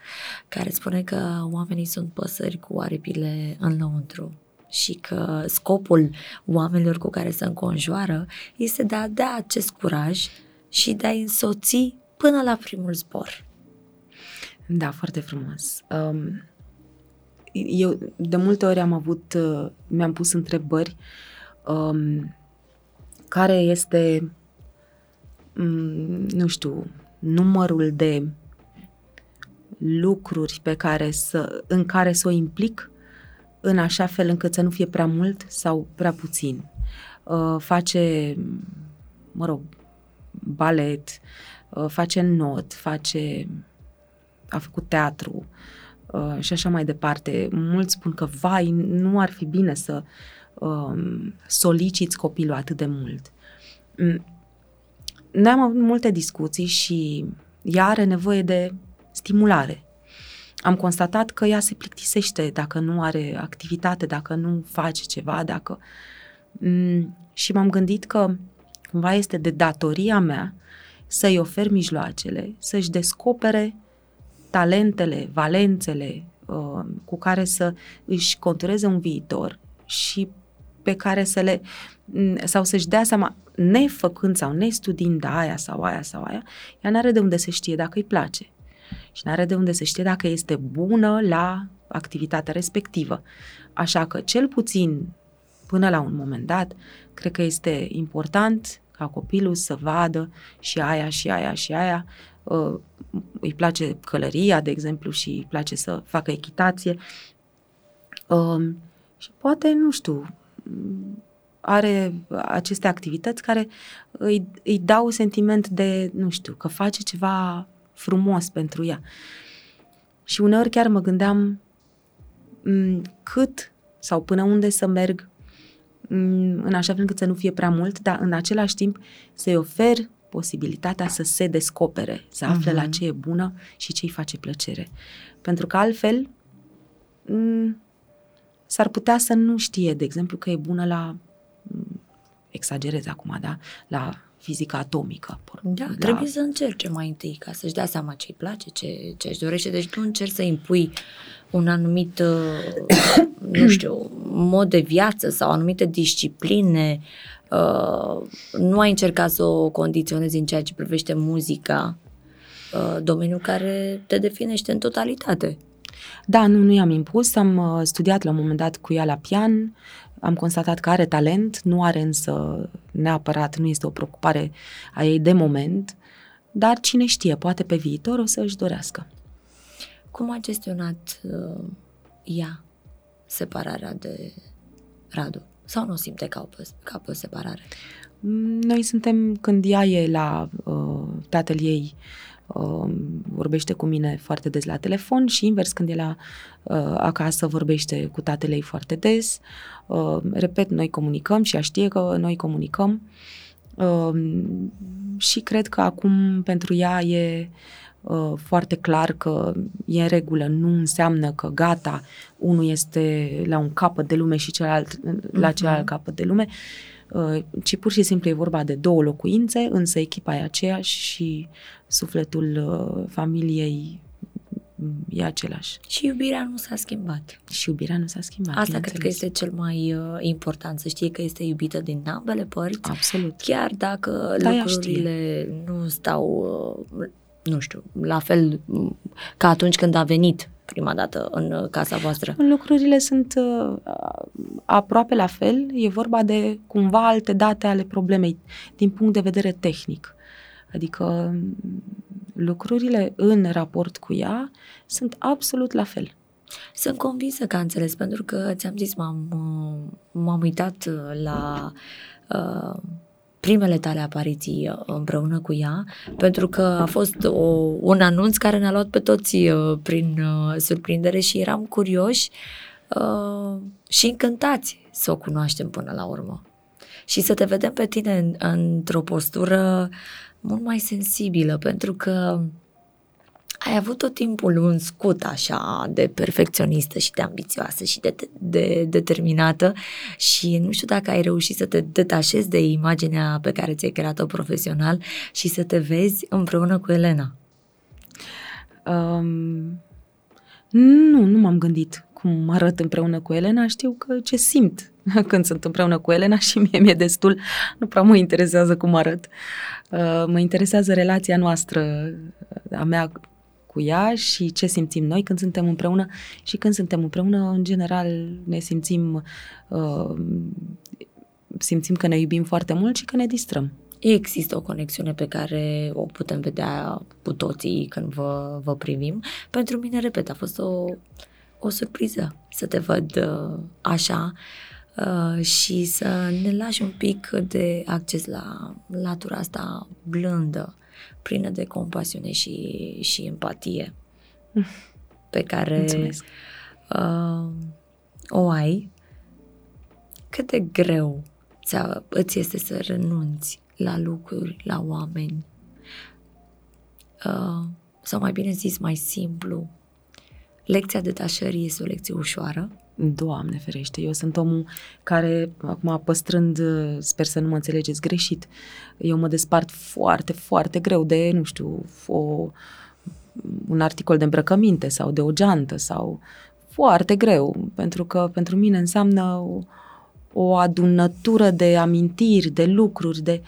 care spune că oamenii sunt păsări cu aripile în lăuntru și că scopul oamenilor cu care se înconjoară este de a da acest curaj și de a însoți până la primul zbor. Da, foarte frumos. Um, eu de multe ori am avut, uh, mi-am pus întrebări um, care este, mm, nu știu, numărul de lucruri pe care să, în care să o implic în așa fel încât să nu fie prea mult sau prea puțin. Uh, face, mă rog, balet, uh, face not, face, a făcut teatru uh, și așa mai departe. Mulți spun că, vai, nu ar fi bine să um, soliciți copilul atât de mult. Mm. Noi am avut multe discuții și ea are nevoie de stimulare. Am constatat că ea se plictisește dacă nu are activitate, dacă nu face ceva, dacă... Mm, și m-am gândit că cumva este de datoria mea să-i ofer mijloacele, să-și descopere talentele, valențele, uh, cu care să își contureze un viitor și pe care să le, sau să-și dea seama, nefăcând sau nestudiind aia sau aia sau aia, ea n-are de unde să știe dacă îi place. Și n-are de unde să știe dacă este bună la activitatea respectivă. Așa că, cel puțin, până la un moment dat, cred că este important ca copilul să vadă și aia, și aia, și aia. Uh, îi place călăria, de exemplu, și îi place să facă echitație. Uh, și poate, nu știu, are aceste activități care îi, îi dau sentiment de, nu știu, că face ceva frumos pentru ea. Și uneori chiar mă gândeam m- cât sau până unde să merg m- în așa fel încât să nu fie prea mult, dar în același timp să-i ofer posibilitatea să se descopere, să afle uh-huh. la ce e bună și ce îi face plăcere. Pentru că altfel m- s-ar putea să nu știe, de exemplu, că e bună la exagerez acum, da? La fizica atomică. Da, la... trebuie să încerce mai întâi ca să-și dea seama ce îi place, ce, ce își dorește. Deci tu încerci să impui un anumit, uh, nu știu, mod de viață sau anumite discipline. Uh, nu ai încercat să o condiționezi în ceea ce privește muzica, uh, domeniul care te definește în totalitate. Da, nu, nu i-am impus, am studiat la un moment dat cu ea la pian, am constatat că are talent, nu are însă neapărat, nu este o preocupare a ei de moment, dar cine știe, poate pe viitor o să își dorească. Cum a gestionat uh, ea separarea de Radu? Sau nu simte ca o, ca o separare? Noi suntem, când ea e la uh, tatăl ei, uh, vorbește cu mine foarte des la telefon și invers când e la uh, acasă vorbește cu tatăl ei foarte des. Uh, repet, noi comunicăm și ea știe că noi comunicăm uh, și cred că acum pentru ea e uh, foarte clar că e în regulă, nu înseamnă că gata, unul este la un capăt de lume și celălalt la mhm. celălalt capăt de lume, uh, ci pur și simplu e vorba de două locuințe, însă echipa e aceeași și sufletul uh, familiei e același. Și iubirea nu s-a schimbat. Și iubirea nu s-a schimbat. Asta cred că este cel mai uh, important, să știe că este iubită din ambele părți. Absolut. Chiar dacă da, lucrurile nu stau, uh, nu știu, la fel mm, ca atunci când a venit prima dată în uh, casa voastră. Lucrurile sunt uh, aproape la fel. E vorba de cumva alte date ale problemei din punct de vedere tehnic. Adică lucrurile în raport cu ea sunt absolut la fel. Sunt convinsă că a înțeles, pentru că ți-am zis, m-am, m-am uitat la uh, primele tale apariții uh, împreună cu ea, pentru că a fost o, un anunț care ne-a luat pe toți uh, prin uh, surprindere și eram curioși uh, și încântați să o cunoaștem până la urmă. Și să te vedem pe tine în, într-o postură mult mai sensibilă, pentru că ai avut tot timpul un scut așa de perfecționistă și de ambițioasă și de, de, de determinată și nu știu dacă ai reușit să te detașezi de imaginea pe care ți-ai creat-o profesional și să te vezi împreună cu Elena. Um, nu, nu m-am gândit cum arăt împreună cu Elena, știu că ce simt când sunt împreună cu Elena și mie mi-e destul, nu prea mă interesează cum arăt. Uh, mă interesează relația noastră, a mea cu ea și ce simțim noi când suntem împreună și când suntem împreună, în general, ne simțim uh, simțim că ne iubim foarte mult și că ne distrăm. Există o conexiune pe care o putem vedea cu toții când vă, vă privim. Pentru mine, repet, a fost o, o surpriză să te văd uh, așa uh, și să ne lași un pic de acces la latura asta blândă, plină de compasiune și, și empatie pe care uh, o ai. Cât de greu îți este să renunți la lucruri, la oameni, uh, sau mai bine zis, mai simplu, lecția detașării este o lecție ușoară? Doamne ferește, eu sunt omul care, acum păstrând, sper să nu mă înțelegeți greșit, eu mă despart foarte, foarte greu de, nu știu, o un articol de îmbrăcăminte sau de o geantă sau foarte greu, pentru că pentru mine înseamnă o, o adunătură de amintiri, de lucruri, de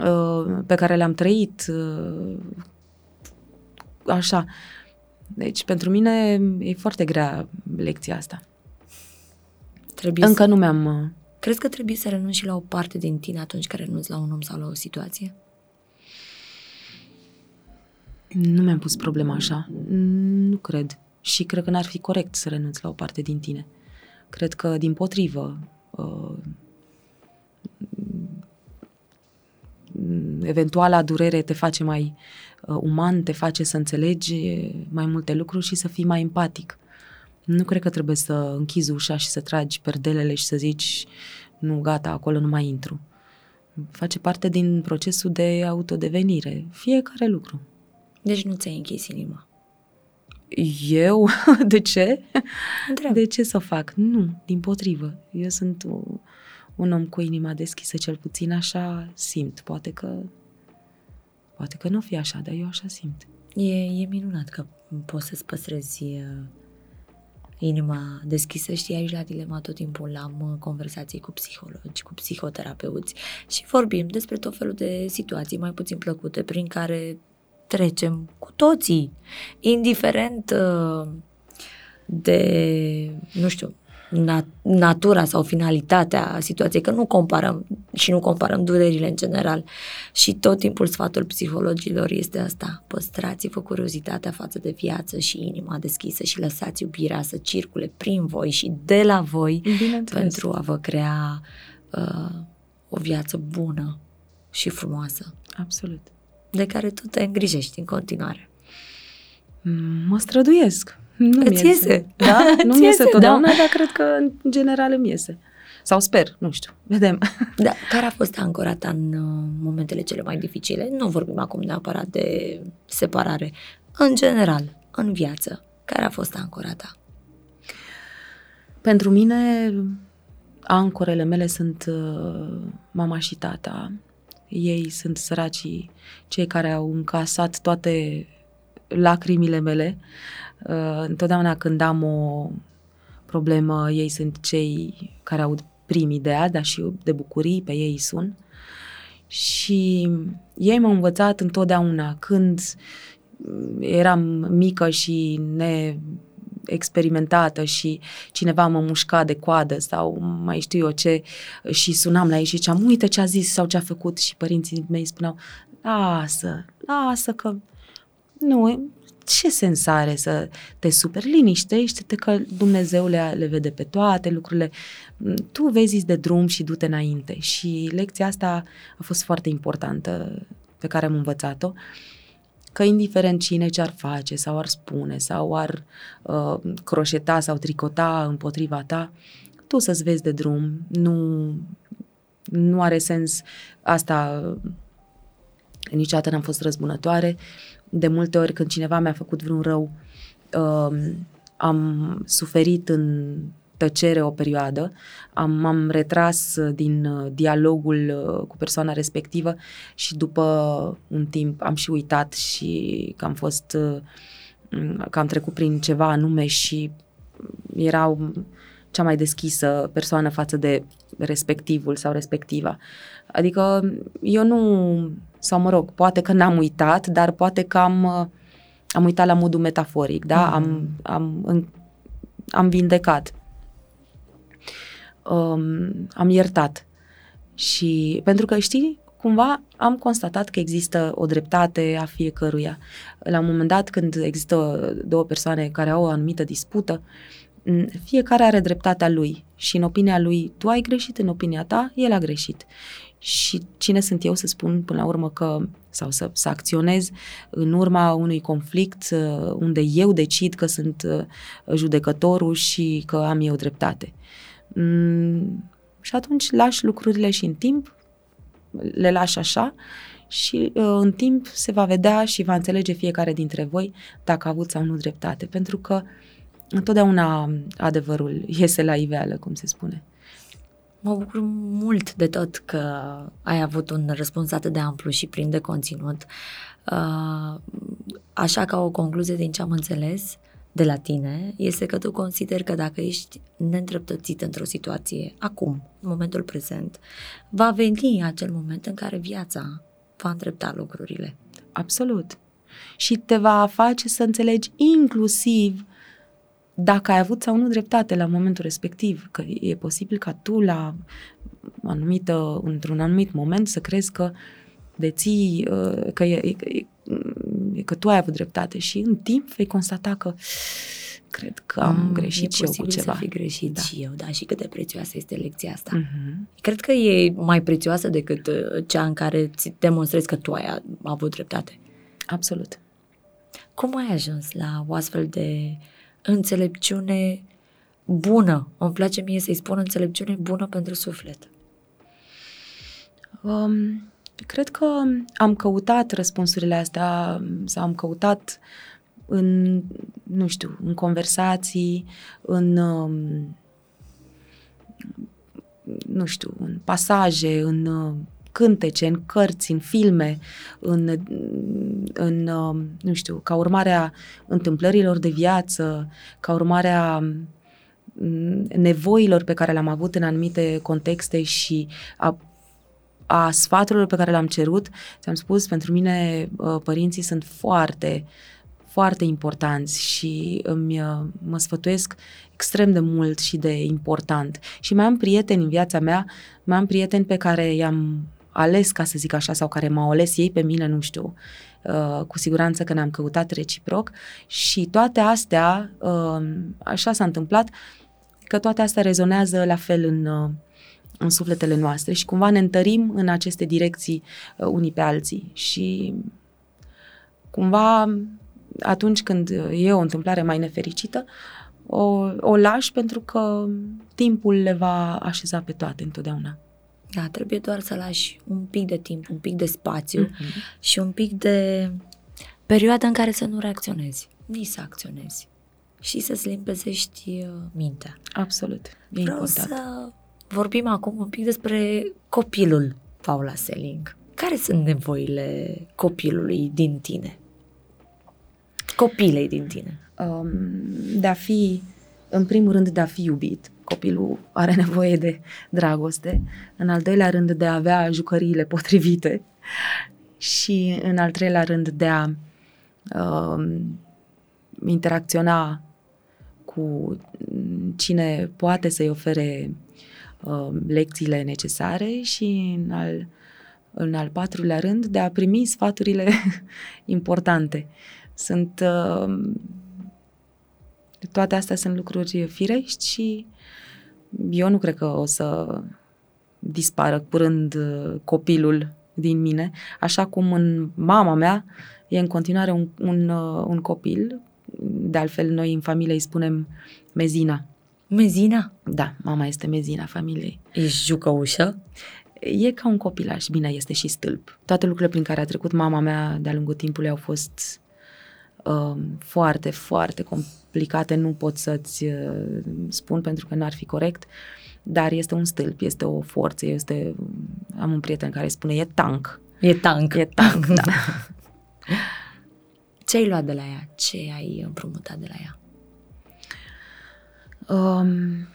uh, pe care le-am trăit, uh, așa. Deci, pentru mine e foarte grea lecția asta. Trebuie Încă să... nu mi-am... uh, Crezi că trebuie să renunți și la o parte din tine atunci când renunți la un om sau la o situație? Nu mi-am pus problema așa. Nu cred. Și cred că n-ar fi corect să renunți la o parte din tine. Cred că, din potrivă, uh, eventuala durere te face mai uh, uman, te face să înțelegi mai multe lucruri și să fii mai empatic. Nu cred că trebuie să închizi ușa și să tragi perdelele și să zici nu, gata, acolo nu mai intru. Face parte din procesul de autodevenire. Fiecare lucru. Deci nu ți-ai închis inima. Eu? De ce? Întreb. De ce să o fac? Nu, din potrivă. Eu sunt o, un om cu inima deschisă, cel puțin așa simt. Poate că poate că nu o fi așa, dar eu așa simt. E, e minunat că poți să-ți păstrezi uh, inima deschisă. Știi, aici la Dilema tot timpul am uh, conversații cu psihologi, cu psihoterapeuți și vorbim despre tot felul de situații mai puțin plăcute prin care trecem cu toții, indiferent uh, de, nu știu, nat- natura sau finalitatea situației, că nu comparăm și nu comparăm durerile în general. Și tot timpul sfatul psihologilor este asta, păstrați-vă curiozitatea față de viață și inima deschisă și lăsați iubirea să circule prin voi și de la voi Bineînțeles. pentru a vă crea uh, o viață bună și frumoasă, Absolut. de care tu te îngrijești în continuare. Mm, Mă străduiesc. Nu Îți iese. Da? Nu Îți mi iese, iese totdeauna, da. dar cred că în general îmi iese. Sau sper, nu știu. Vedem. Da, care a fost ancora ta în uh, momentele cele mai dificile? Nu vorbim acum neapărat de separare. În general, în viață, care a fost ancora ta? Pentru mine, ancorele mele sunt uh, mama și tata. Ei sunt săracii, cei care au încasat toate lacrimile mele. Uh, întotdeauna când am o problemă, ei sunt cei care au primii de azi, dar și de bucurii, pe ei sun. Și ei m-au învățat întotdeauna când eram mică și ne experimentată și cineva mă mușca de coadă sau mai știu eu ce și sunam la ei și ziceam, uite ce a zis sau ce a făcut și părinții mei spuneau, lasă, lasă că nu, ce sens are să te superi? Liniștește-te că Dumnezeu le, le vede pe toate lucrurile. Tu vezi de drum și du-te înainte. Și lecția asta a fost foarte importantă pe care am învățat-o că indiferent cine ce ar face sau ar spune sau ar uh, croșeta sau tricota împotriva ta, tu să-ți vezi de drum, nu, nu are sens asta, niciodată n-am fost răzbunătoare, de multe ori când cineva mi-a făcut vreun rău, uh, am suferit în tăcere o perioadă, am, m-am retras din uh, dialogul uh, cu persoana respectivă și după un timp am și uitat și că am fost, uh, că am trecut prin ceva anume și erau cea mai deschisă persoană față de respectivul sau respectiva. Adică eu nu, sau mă rog, poate că n-am uitat, dar poate că am, am uitat la modul metaforic, da? Mm. Am, am, am vindecat um, am iertat. Și pentru că știi, cumva am constatat că există o dreptate a fiecăruia. La un moment dat, când există două persoane care au o anumită dispută, fiecare are dreptatea lui și în opinia lui tu ai greșit, în opinia ta el a greșit. Și cine sunt eu să spun până la urmă că, sau să, să acționez în urma unui conflict unde eu decid că sunt judecătorul și că am eu dreptate. Mm, și atunci lași lucrurile și în timp, le lași așa și uh, în timp se va vedea și va înțelege fiecare dintre voi dacă a avut sau nu dreptate, pentru că întotdeauna adevărul iese la iveală, cum se spune. Mă bucur mult de tot că ai avut un răspuns atât de amplu și plin de conținut. Uh, așa ca o concluzie din ce am înțeles de la tine, este că tu consideri că dacă ești neîndreptățit într-o situație, acum, în momentul prezent, va veni acel moment în care viața va îndrepta lucrurile. Absolut. Și te va face să înțelegi inclusiv dacă ai avut sau nu dreptate la momentul respectiv, că e posibil ca tu la anumită, într-un anumit moment să crezi că deții, uh, că, e, că, că tu ai avut dreptate și în timp vei constata că cred că am mm, greșit și eu cu ceva. să fi greșit da. și eu, da, și cât de prețioasă este lecția asta. Mm-hmm. Cred că e mai prețioasă decât uh, cea în care ți demonstrezi că tu ai avut dreptate. Absolut. Cum ai ajuns la o astfel de înțelepciune bună? Îmi place mie să-i spun înțelepciune bună pentru suflet. Um, cred că am căutat răspunsurile astea sau am căutat în, nu știu, în conversații, în, um, nu știu, în pasaje, în uh, cântece, în cărți, în filme, în, în um, nu știu, ca urmare a întâmplărilor de viață, ca urmare a mm, nevoilor pe care le-am avut în anumite contexte și a a sfaturilor pe care le-am cerut, ți-am spus, pentru mine uh, părinții sunt foarte, foarte importanți și îmi, uh, mă sfătuiesc extrem de mult și de important. Și mai am prieteni în viața mea, mai am prieteni pe care i-am ales, ca să zic așa, sau care m-au ales ei pe mine, nu știu, uh, cu siguranță că ne-am căutat reciproc. Și toate astea, așa s-a întâmplat, că toate astea rezonează la fel în, în sufletele noastre și cumva ne întărim în aceste direcții uh, unii pe alții. Și cumva atunci când e o întâmplare mai nefericită, o, o lași pentru că timpul le va așeza pe toate întotdeauna. Da, trebuie doar să lași un pic de timp, un pic de spațiu uh-huh. și un pic de perioadă în care să nu reacționezi, nici să acționezi și să-ți limpezești uh, mintea. Absolut, e Vreau important. să vorbim acum un pic despre copilul Paula Selling. Care sunt nevoile copilului din tine? Copilei din tine? Um, de a fi, în primul rând, de a fi iubit. Copilul are nevoie de dragoste. În al doilea rând, de a avea jucăriile potrivite. Și în al treilea rând, de a um, interacționa cu cine poate să-i ofere uh, lecțiile necesare și în al, în al patrulea rând de a primi sfaturile importante. Sunt uh, toate astea sunt lucruri firești și eu nu cred că o să dispară curând uh, copilul din mine, așa cum în mama mea e în continuare un, un, uh, un copil, de altfel noi în familie îi spunem Mezina. Mezina? Da, mama este mezina familiei. Ești jucăușă? E ca un copilaj, bine, este și stâlp. Toate lucrurile prin care a trecut mama mea de-a lungul timpului au fost uh, foarte, foarte complicate. Nu pot să-ți uh, spun pentru că n-ar fi corect, dar este un stâlp, este o forță, este... Am un prieten care spune, e tank. E tank. E tank, da. Ce ai luat de la ea? Ce ai împrumutat de la ea? Um,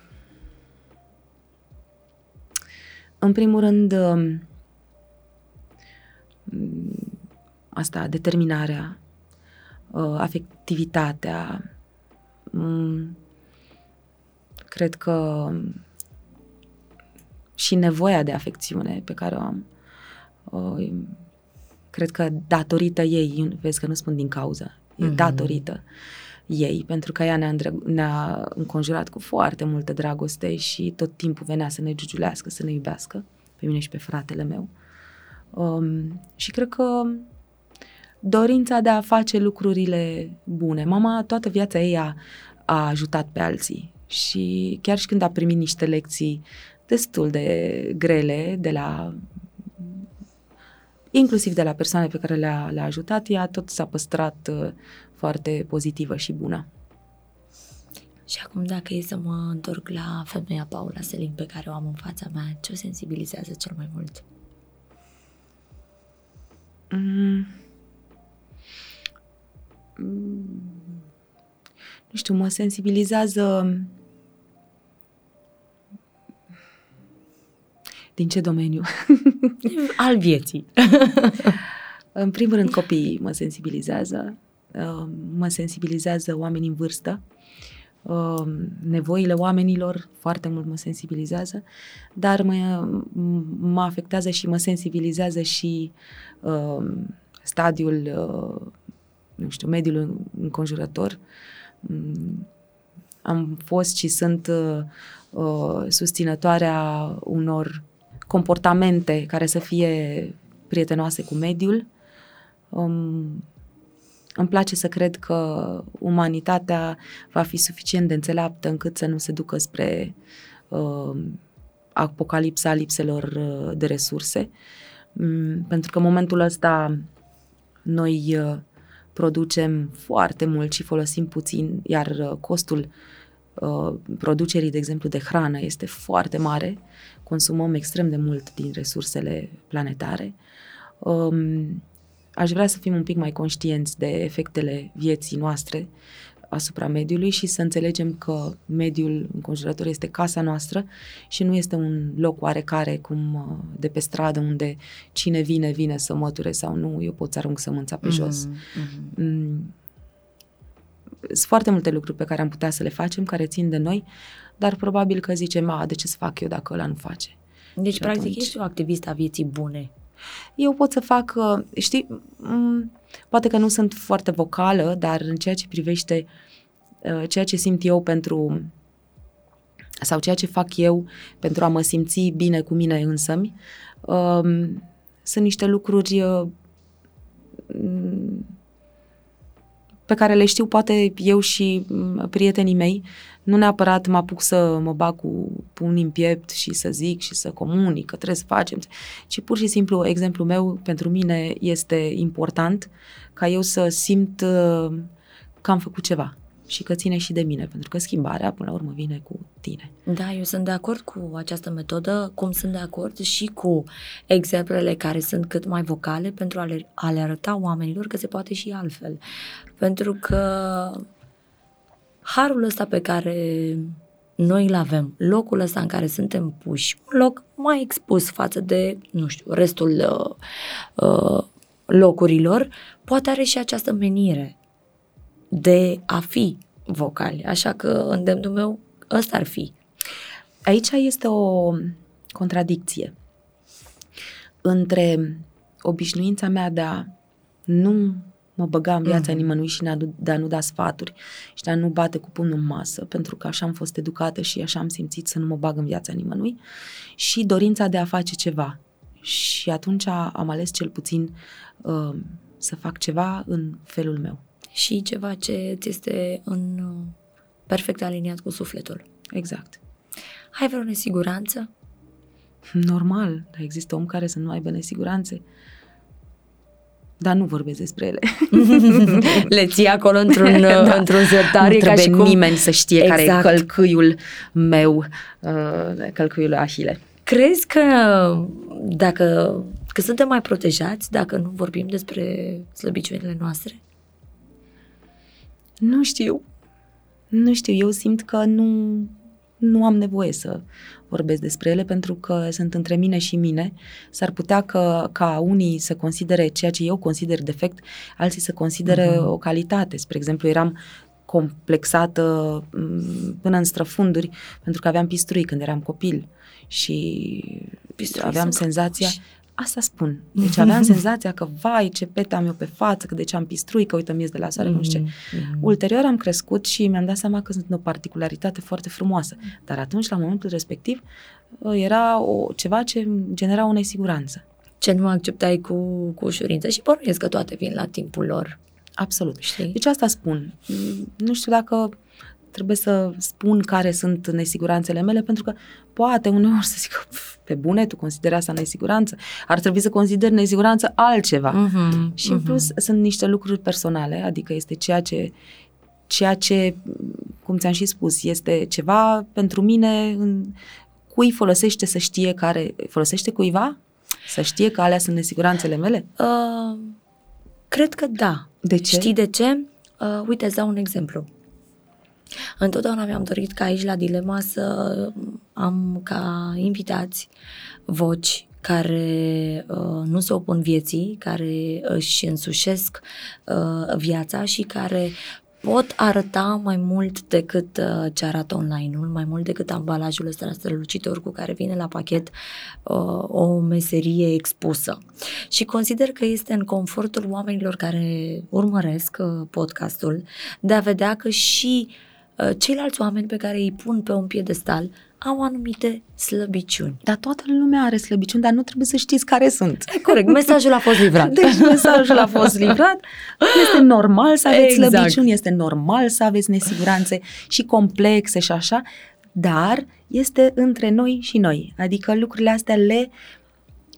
în primul rând, um, asta, determinarea, uh, afectivitatea, um, cred că și nevoia de afecțiune pe care o am. Uh, cred că datorită ei, vezi că nu spun din cauză, e mm-hmm. datorită ei, pentru că ea ne-a, îndrăg- ne-a înconjurat cu foarte multă dragoste și tot timpul venea să ne giugiulească, să ne iubească, pe mine și pe fratele meu. Um, și cred că dorința de a face lucrurile bune. Mama toată viața ei a, a ajutat pe alții și chiar și când a primit niște lecții destul de grele de la inclusiv de la persoane pe care le-a, le-a ajutat, ea tot s-a păstrat uh, foarte pozitivă și bună. Și acum dacă e să mă întorc la femeia Paula Selin pe care o am în fața mea, ce o sensibilizează cel mai mult? Mm. Mm, nu știu, mă sensibilizează din ce domeniu? Al vieții. în primul rând copiii mă sensibilizează, uh, mă sensibilizează oamenii în vârstă, uh, nevoile oamenilor foarte mult mă sensibilizează, dar mă, mă afectează și mă sensibilizează și uh, stadiul, nu știu, mediul înconjurător. Mm, am fost și sunt susținătoarea unor comportamente care să fie prietenoase cu mediul. Um, îmi place să cred că umanitatea va fi suficient de înțeleaptă încât să nu se ducă spre uh, apocalipsa lipselor uh, de resurse. Um, pentru că în momentul ăsta noi uh, producem foarte mult și folosim puțin, iar uh, costul uh, producerii, de exemplu, de hrană este foarte mare. Consumăm extrem de mult din resursele planetare. Um, aș vrea să fim un pic mai conștienți de efectele vieții noastre asupra mediului și să înțelegem că mediul înconjurător este casa noastră și nu este un loc oarecare cum uh, de pe stradă unde cine vine, vine să măture sau nu, eu pot să arunc sămânța pe jos. Mm-hmm. Mm. Sunt foarte multe lucruri pe care am putea să le facem, care țin de noi, dar probabil că zicem, a, de ce să fac eu dacă ăla nu face? Deci, și practic, atunci... ești o activistă a vieții bune. Eu pot să fac, uh, știi, poate că nu sunt foarte vocală, dar în ceea ce privește uh, ceea ce simt eu pentru sau ceea ce fac eu pentru a mă simți bine cu mine însămi, um, sunt niște lucruri uh, pe care le știu poate eu și prietenii mei. Nu neapărat mă apuc să mă bag cu pumnii în piept și să zic și să comunic că trebuie să facem, ci pur și simplu exemplul meu pentru mine este important ca eu să simt uh, că am făcut ceva și că ține și de mine, pentru că schimbarea, până la urmă, vine cu tine. Da, eu sunt de acord cu această metodă, cum sunt de acord și cu exemplele care sunt cât mai vocale pentru a le, a le arăta oamenilor că se poate și altfel. Pentru că harul ăsta pe care noi îl avem, locul ăsta în care suntem puși, un loc mai expus față de, nu știu, restul uh, uh, locurilor, poate are și această menire de a fi vocali. Așa că îndemnul meu ăsta ar fi. Aici este o contradicție între obișnuința mea de a nu mă băga în viața mm-hmm. nimănui și de a nu da sfaturi și de a nu bate cu pumnul în masă, pentru că așa am fost educată și așa am simțit să nu mă bag în viața nimănui și dorința de a face ceva. Și atunci am ales cel puțin uh, să fac ceva în felul meu și ceva ce ți este în uh, perfect aliniat cu sufletul. Exact. Ai vreo nesiguranță? Normal, dar există om care să nu aibă nesiguranțe. Dar nu vorbesc despre ele. Le ții acolo într-un, da. într-un sertar. Nu trebuie ca și cum... nimeni să știe exact. care e exact. călcâiul meu, uh, călcâiul Ahile. Crezi că dacă că suntem mai protejați dacă nu vorbim despre slăbiciunile noastre? Nu știu. Nu știu, eu simt că nu, nu am nevoie să vorbesc despre ele pentru că sunt între mine și mine. S-ar putea că, ca unii să considere ceea ce eu consider defect, alții să considere uh-huh. o calitate. Spre exemplu, eram complexată mm, până în străfunduri pentru că aveam pisturi când eram copil și Pisturi aveam senzația, Asta spun. Deci aveam senzația că, vai, ce pete am eu pe față, că de ce am pistrui, că uite, ies de la soare, mm-hmm. nu știu ce. Mm-hmm. Ulterior am crescut și mi-am dat seama că sunt o particularitate foarte frumoasă. Dar atunci, la momentul respectiv, era o, ceva ce genera o nesiguranță. Ce nu acceptai cu, cu ușurință și pornesc că toate vin la timpul lor. Absolut. Știi? Deci asta spun. Nu știu dacă trebuie să spun care sunt nesiguranțele mele, pentru că poate uneori să zic, pe bune, tu consideri asta nesiguranță? Ar trebui să consider nesiguranță altceva. Uh-huh, și în uh-huh. plus sunt niște lucruri personale, adică este ceea ce, ceea ce, cum ți-am și spus, este ceva pentru mine, în, cui folosește să știe care, folosește cuiva? Să știe că alea sunt nesiguranțele mele? Uh, cred că da. De ce? Știi de ce? Uh, uite, îți dau un exemplu. Întotdeauna mi-am dorit ca aici la Dilema să am ca invitați voci care uh, nu se opun vieții, care își însușesc uh, viața și care pot arăta mai mult decât uh, ce arată online-ul, mai mult decât ambalajul ăsta strălucitor cu care vine la pachet uh, o meserie expusă. Și consider că este în confortul oamenilor care urmăresc uh, podcastul de a vedea că și uh, ceilalți oameni pe care îi pun pe un piedestal au anumite slăbiciuni. Dar toată lumea are slăbiciuni, dar nu trebuie să știți care sunt. E corect, mesajul a fost livrat. Deci mesajul a fost livrat. Este normal să aveți Exact. slăbiciuni, este normal să aveți nesiguranțe și complexe și așa, dar este între noi și noi. Adică lucrurile astea le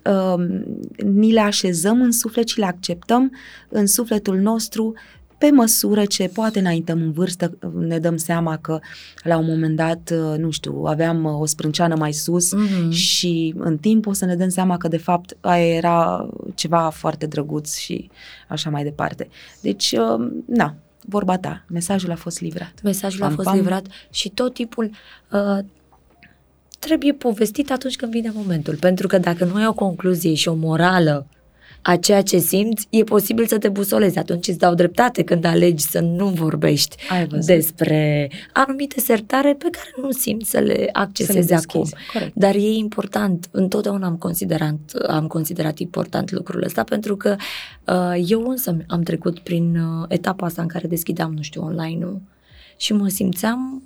um, ni le așezăm în suflet și le acceptăm în sufletul nostru pe măsură ce poate înaintăm în vârstă, ne dăm seama că la un moment dat, uh, nu știu, aveam uh, o sprânceană mai sus Mhm. și în timp o să ne dăm seama că de fapt aia era ceva foarte drăguț și așa mai departe. Deci, uh, na, vorba ta, mesajul a fost livrat. Mesajul a Pam, fost pam. livrat și tot timpul uh, trebuie povestit atunci când vine momentul. Pentru că dacă nu ai o concluzie și o morală a ceea ce simți, e posibil să te busolezi. Atunci îți dau dreptate când alegi să nu vorbești Ai văzut. despre anumite sertare pe care nu simți să le Să le accesezi acum. deschizi. Corect. Dar e important, întotdeauna am considerat, am considerat important lucrul ăsta pentru că uh, eu însă am trecut prin uh, etapa asta în care deschideam, nu știu, online-ul și mă simțeam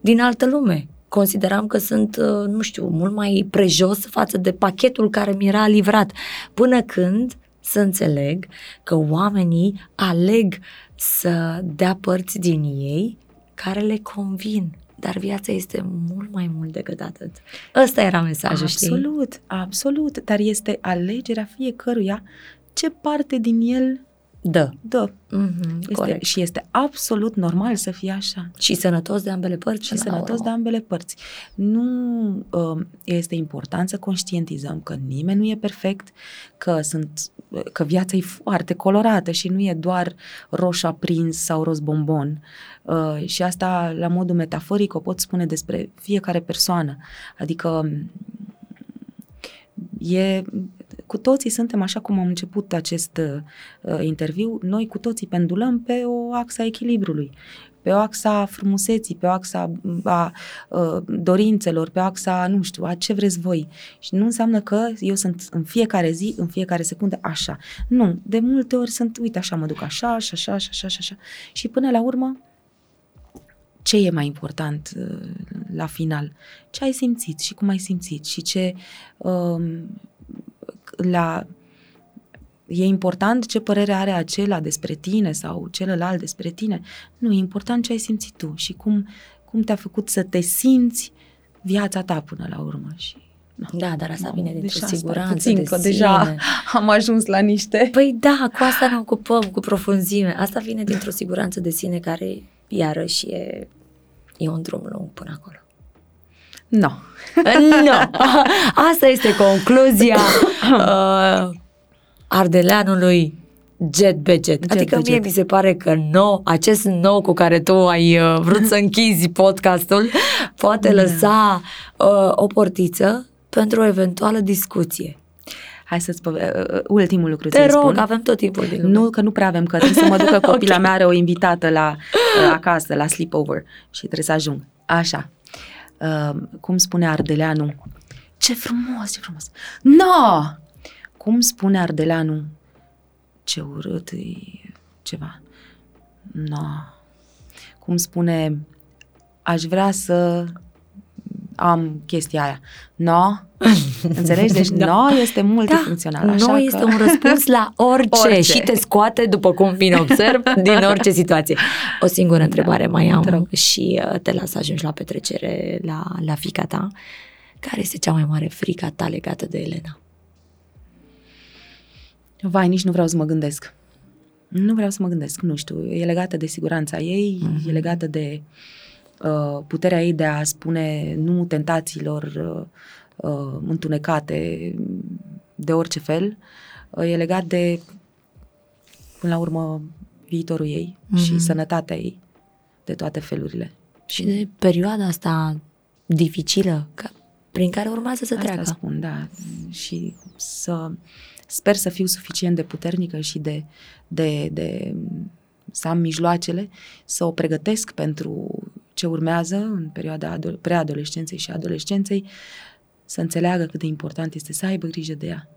din altă lume. Consideram că sunt, uh, nu știu, mult mai prejos față de pachetul care mi era livrat. Până când să înțeleg că oamenii aleg să dea părți din ei care le convin. Dar viața este mult mai mult decât atât. Ăsta era mesajul, știi? Absolut, absolut, dar este alegerea fiecăruia ce parte din el Da. dă. Mm-hmm, Este, corect. și este absolut normal să fie așa. Și sănătos de ambele părți. și până la sănătos urmă. de ambele părți. Nu uh, este important să conștientizăm că nimeni nu e perfect, că sunt că viața e foarte colorată și nu e doar roșu aprins sau roz bombon. Uh, și asta, la modul metaforic, o pot spune despre fiecare persoană. Adică e cu toții suntem, așa cum am început acest uh, interviu, noi cu toții pendulăm pe o axa echilibrului, pe o axa frumuseții, pe o axa a uh, dorințelor, pe o axa, nu știu, a ce vreți voi. Și nu înseamnă că eu sunt în fiecare zi, în fiecare secundă, așa. Nu, de multe ori sunt, uite, așa mă duc așa, și așa, și așa, și așa. Și până la urmă, ce e mai important uh, la final? Ce ai simțit și cum ai simțit și ce um, la e important ce părere are acela despre tine sau celălalt despre tine. Nu, e important ce ai simțit tu și cum, cum te-a făcut să te simți viața ta până la urmă. Și, na. Da, dar asta vine Deci dintr-o asta, siguranță puțin, de că sine. deja am ajuns la niște... Păi da, cu asta ne ocupăm, cu profunzime. Asta vine dintr-o siguranță de sine care, iarăși, e, e un drum lung până acolo. No. Nu! Asta este concluzia uh, ardeleanului jet be jet. Jet Adică be mie jet. mi se pare că nou, acest nou cu care tu ai uh, vrut să închizi podcastul poate Da. lăsa uh, o portiță pentru o eventuală discuție. Hai să-ți pove- uh, uh, ultimul lucru Te ți-l rog, spun. avem tot timpul din lume. Nu, că nu prea avem, că trebuie să mă ducă copila mea, are o invitată la uh, acasă, la sleepover și trebuie să ajung. Așa. Uh, cum spune Ardeleanu? Ce frumos, ce frumos. No! Cum spune Ardeleanu? Ce urât e ceva. No. Cum spune aș vrea să am chestia aia. No? Înțelegi? Deci Da. no este multifuncțional. Da, așa nu că... este un răspuns la orice, Orice. și te scoate, după cum bine observ, din orice situație. O singură întrebare mai te am rog. și uh, te las să ajungi la petrecere la, la fica ta. Care este cea mai mare frica ta legată de Elena? Vai, nici nu vreau să mă gândesc. Nu vreau să mă gândesc, nu știu. E legată de siguranța ei, Mhm. e legată de uh, puterea ei de a spune nu tentațiilor uh, uh, întunecate de orice fel. Uh, e legat de, până la urmă, viitorul ei Mhm. și sănătatea ei de toate felurile. Și de perioada asta dificilă ca, prin care urmează să Asta treacă. spun, da. Și să sper să fiu suficient de puternică și de, de, de să am mijloacele să o pregătesc pentru ce urmează în perioada ado- preadolescenței și adolescenței, să înțeleagă cât de important este să aibă grijă de ea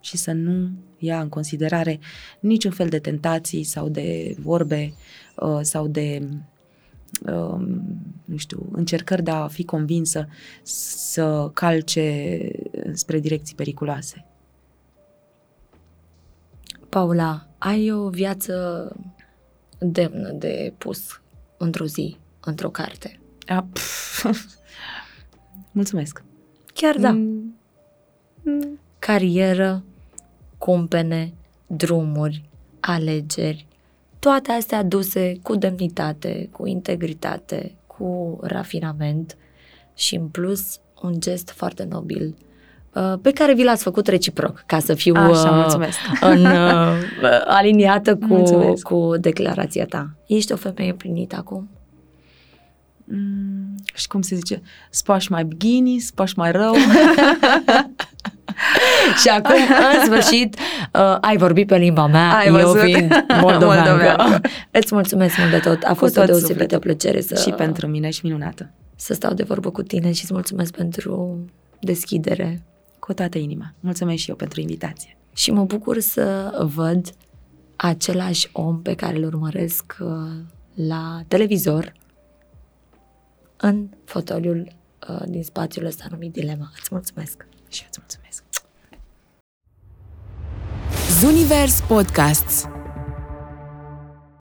și să nu ia în considerare niciun fel de tentații sau de vorbe uh, sau de um, nu știu, încercări de a fi convinsă să calce spre direcții periculoase. Paula, ai o viață demnă de pus într-o zi, într-o carte. A, pf, Mulțumesc. Chiar da. Mm, mm, Carieră, cumpene, drumuri, alegeri, toate astea aduse cu demnitate, cu integritate, cu rafinament și în plus un gest foarte nobil uh, pe care vi l-ați făcut reciproc, ca să fiu Așa, uh, mulțumesc. în, uh, aliniată cu, Mulțumesc. cu declarația ta. Ești o femeie împlinită acum? Mm, și cum se zice, spași mai bikini, spași mai rău. Și acum, în sfârșit, uh, ai vorbit pe limba mea, Ai eu văzut? fiind moldoveancă. Moldoveancă. Îți mulțumesc mult de tot, a fost o tot deosebită sufletul. plăcere să, și pentru mine și minunată. să stau de vorbă cu tine și îți mulțumesc pentru deschidere. Cu toată inima. Mulțumesc și eu pentru invitație. Și mă bucur să văd același om pe care îl urmăresc uh, la televizor în fotoliul uh, din spațiul ăsta numit Dilema. Îți mulțumesc! Și eu îți mulțumesc. Zunivers Podcasts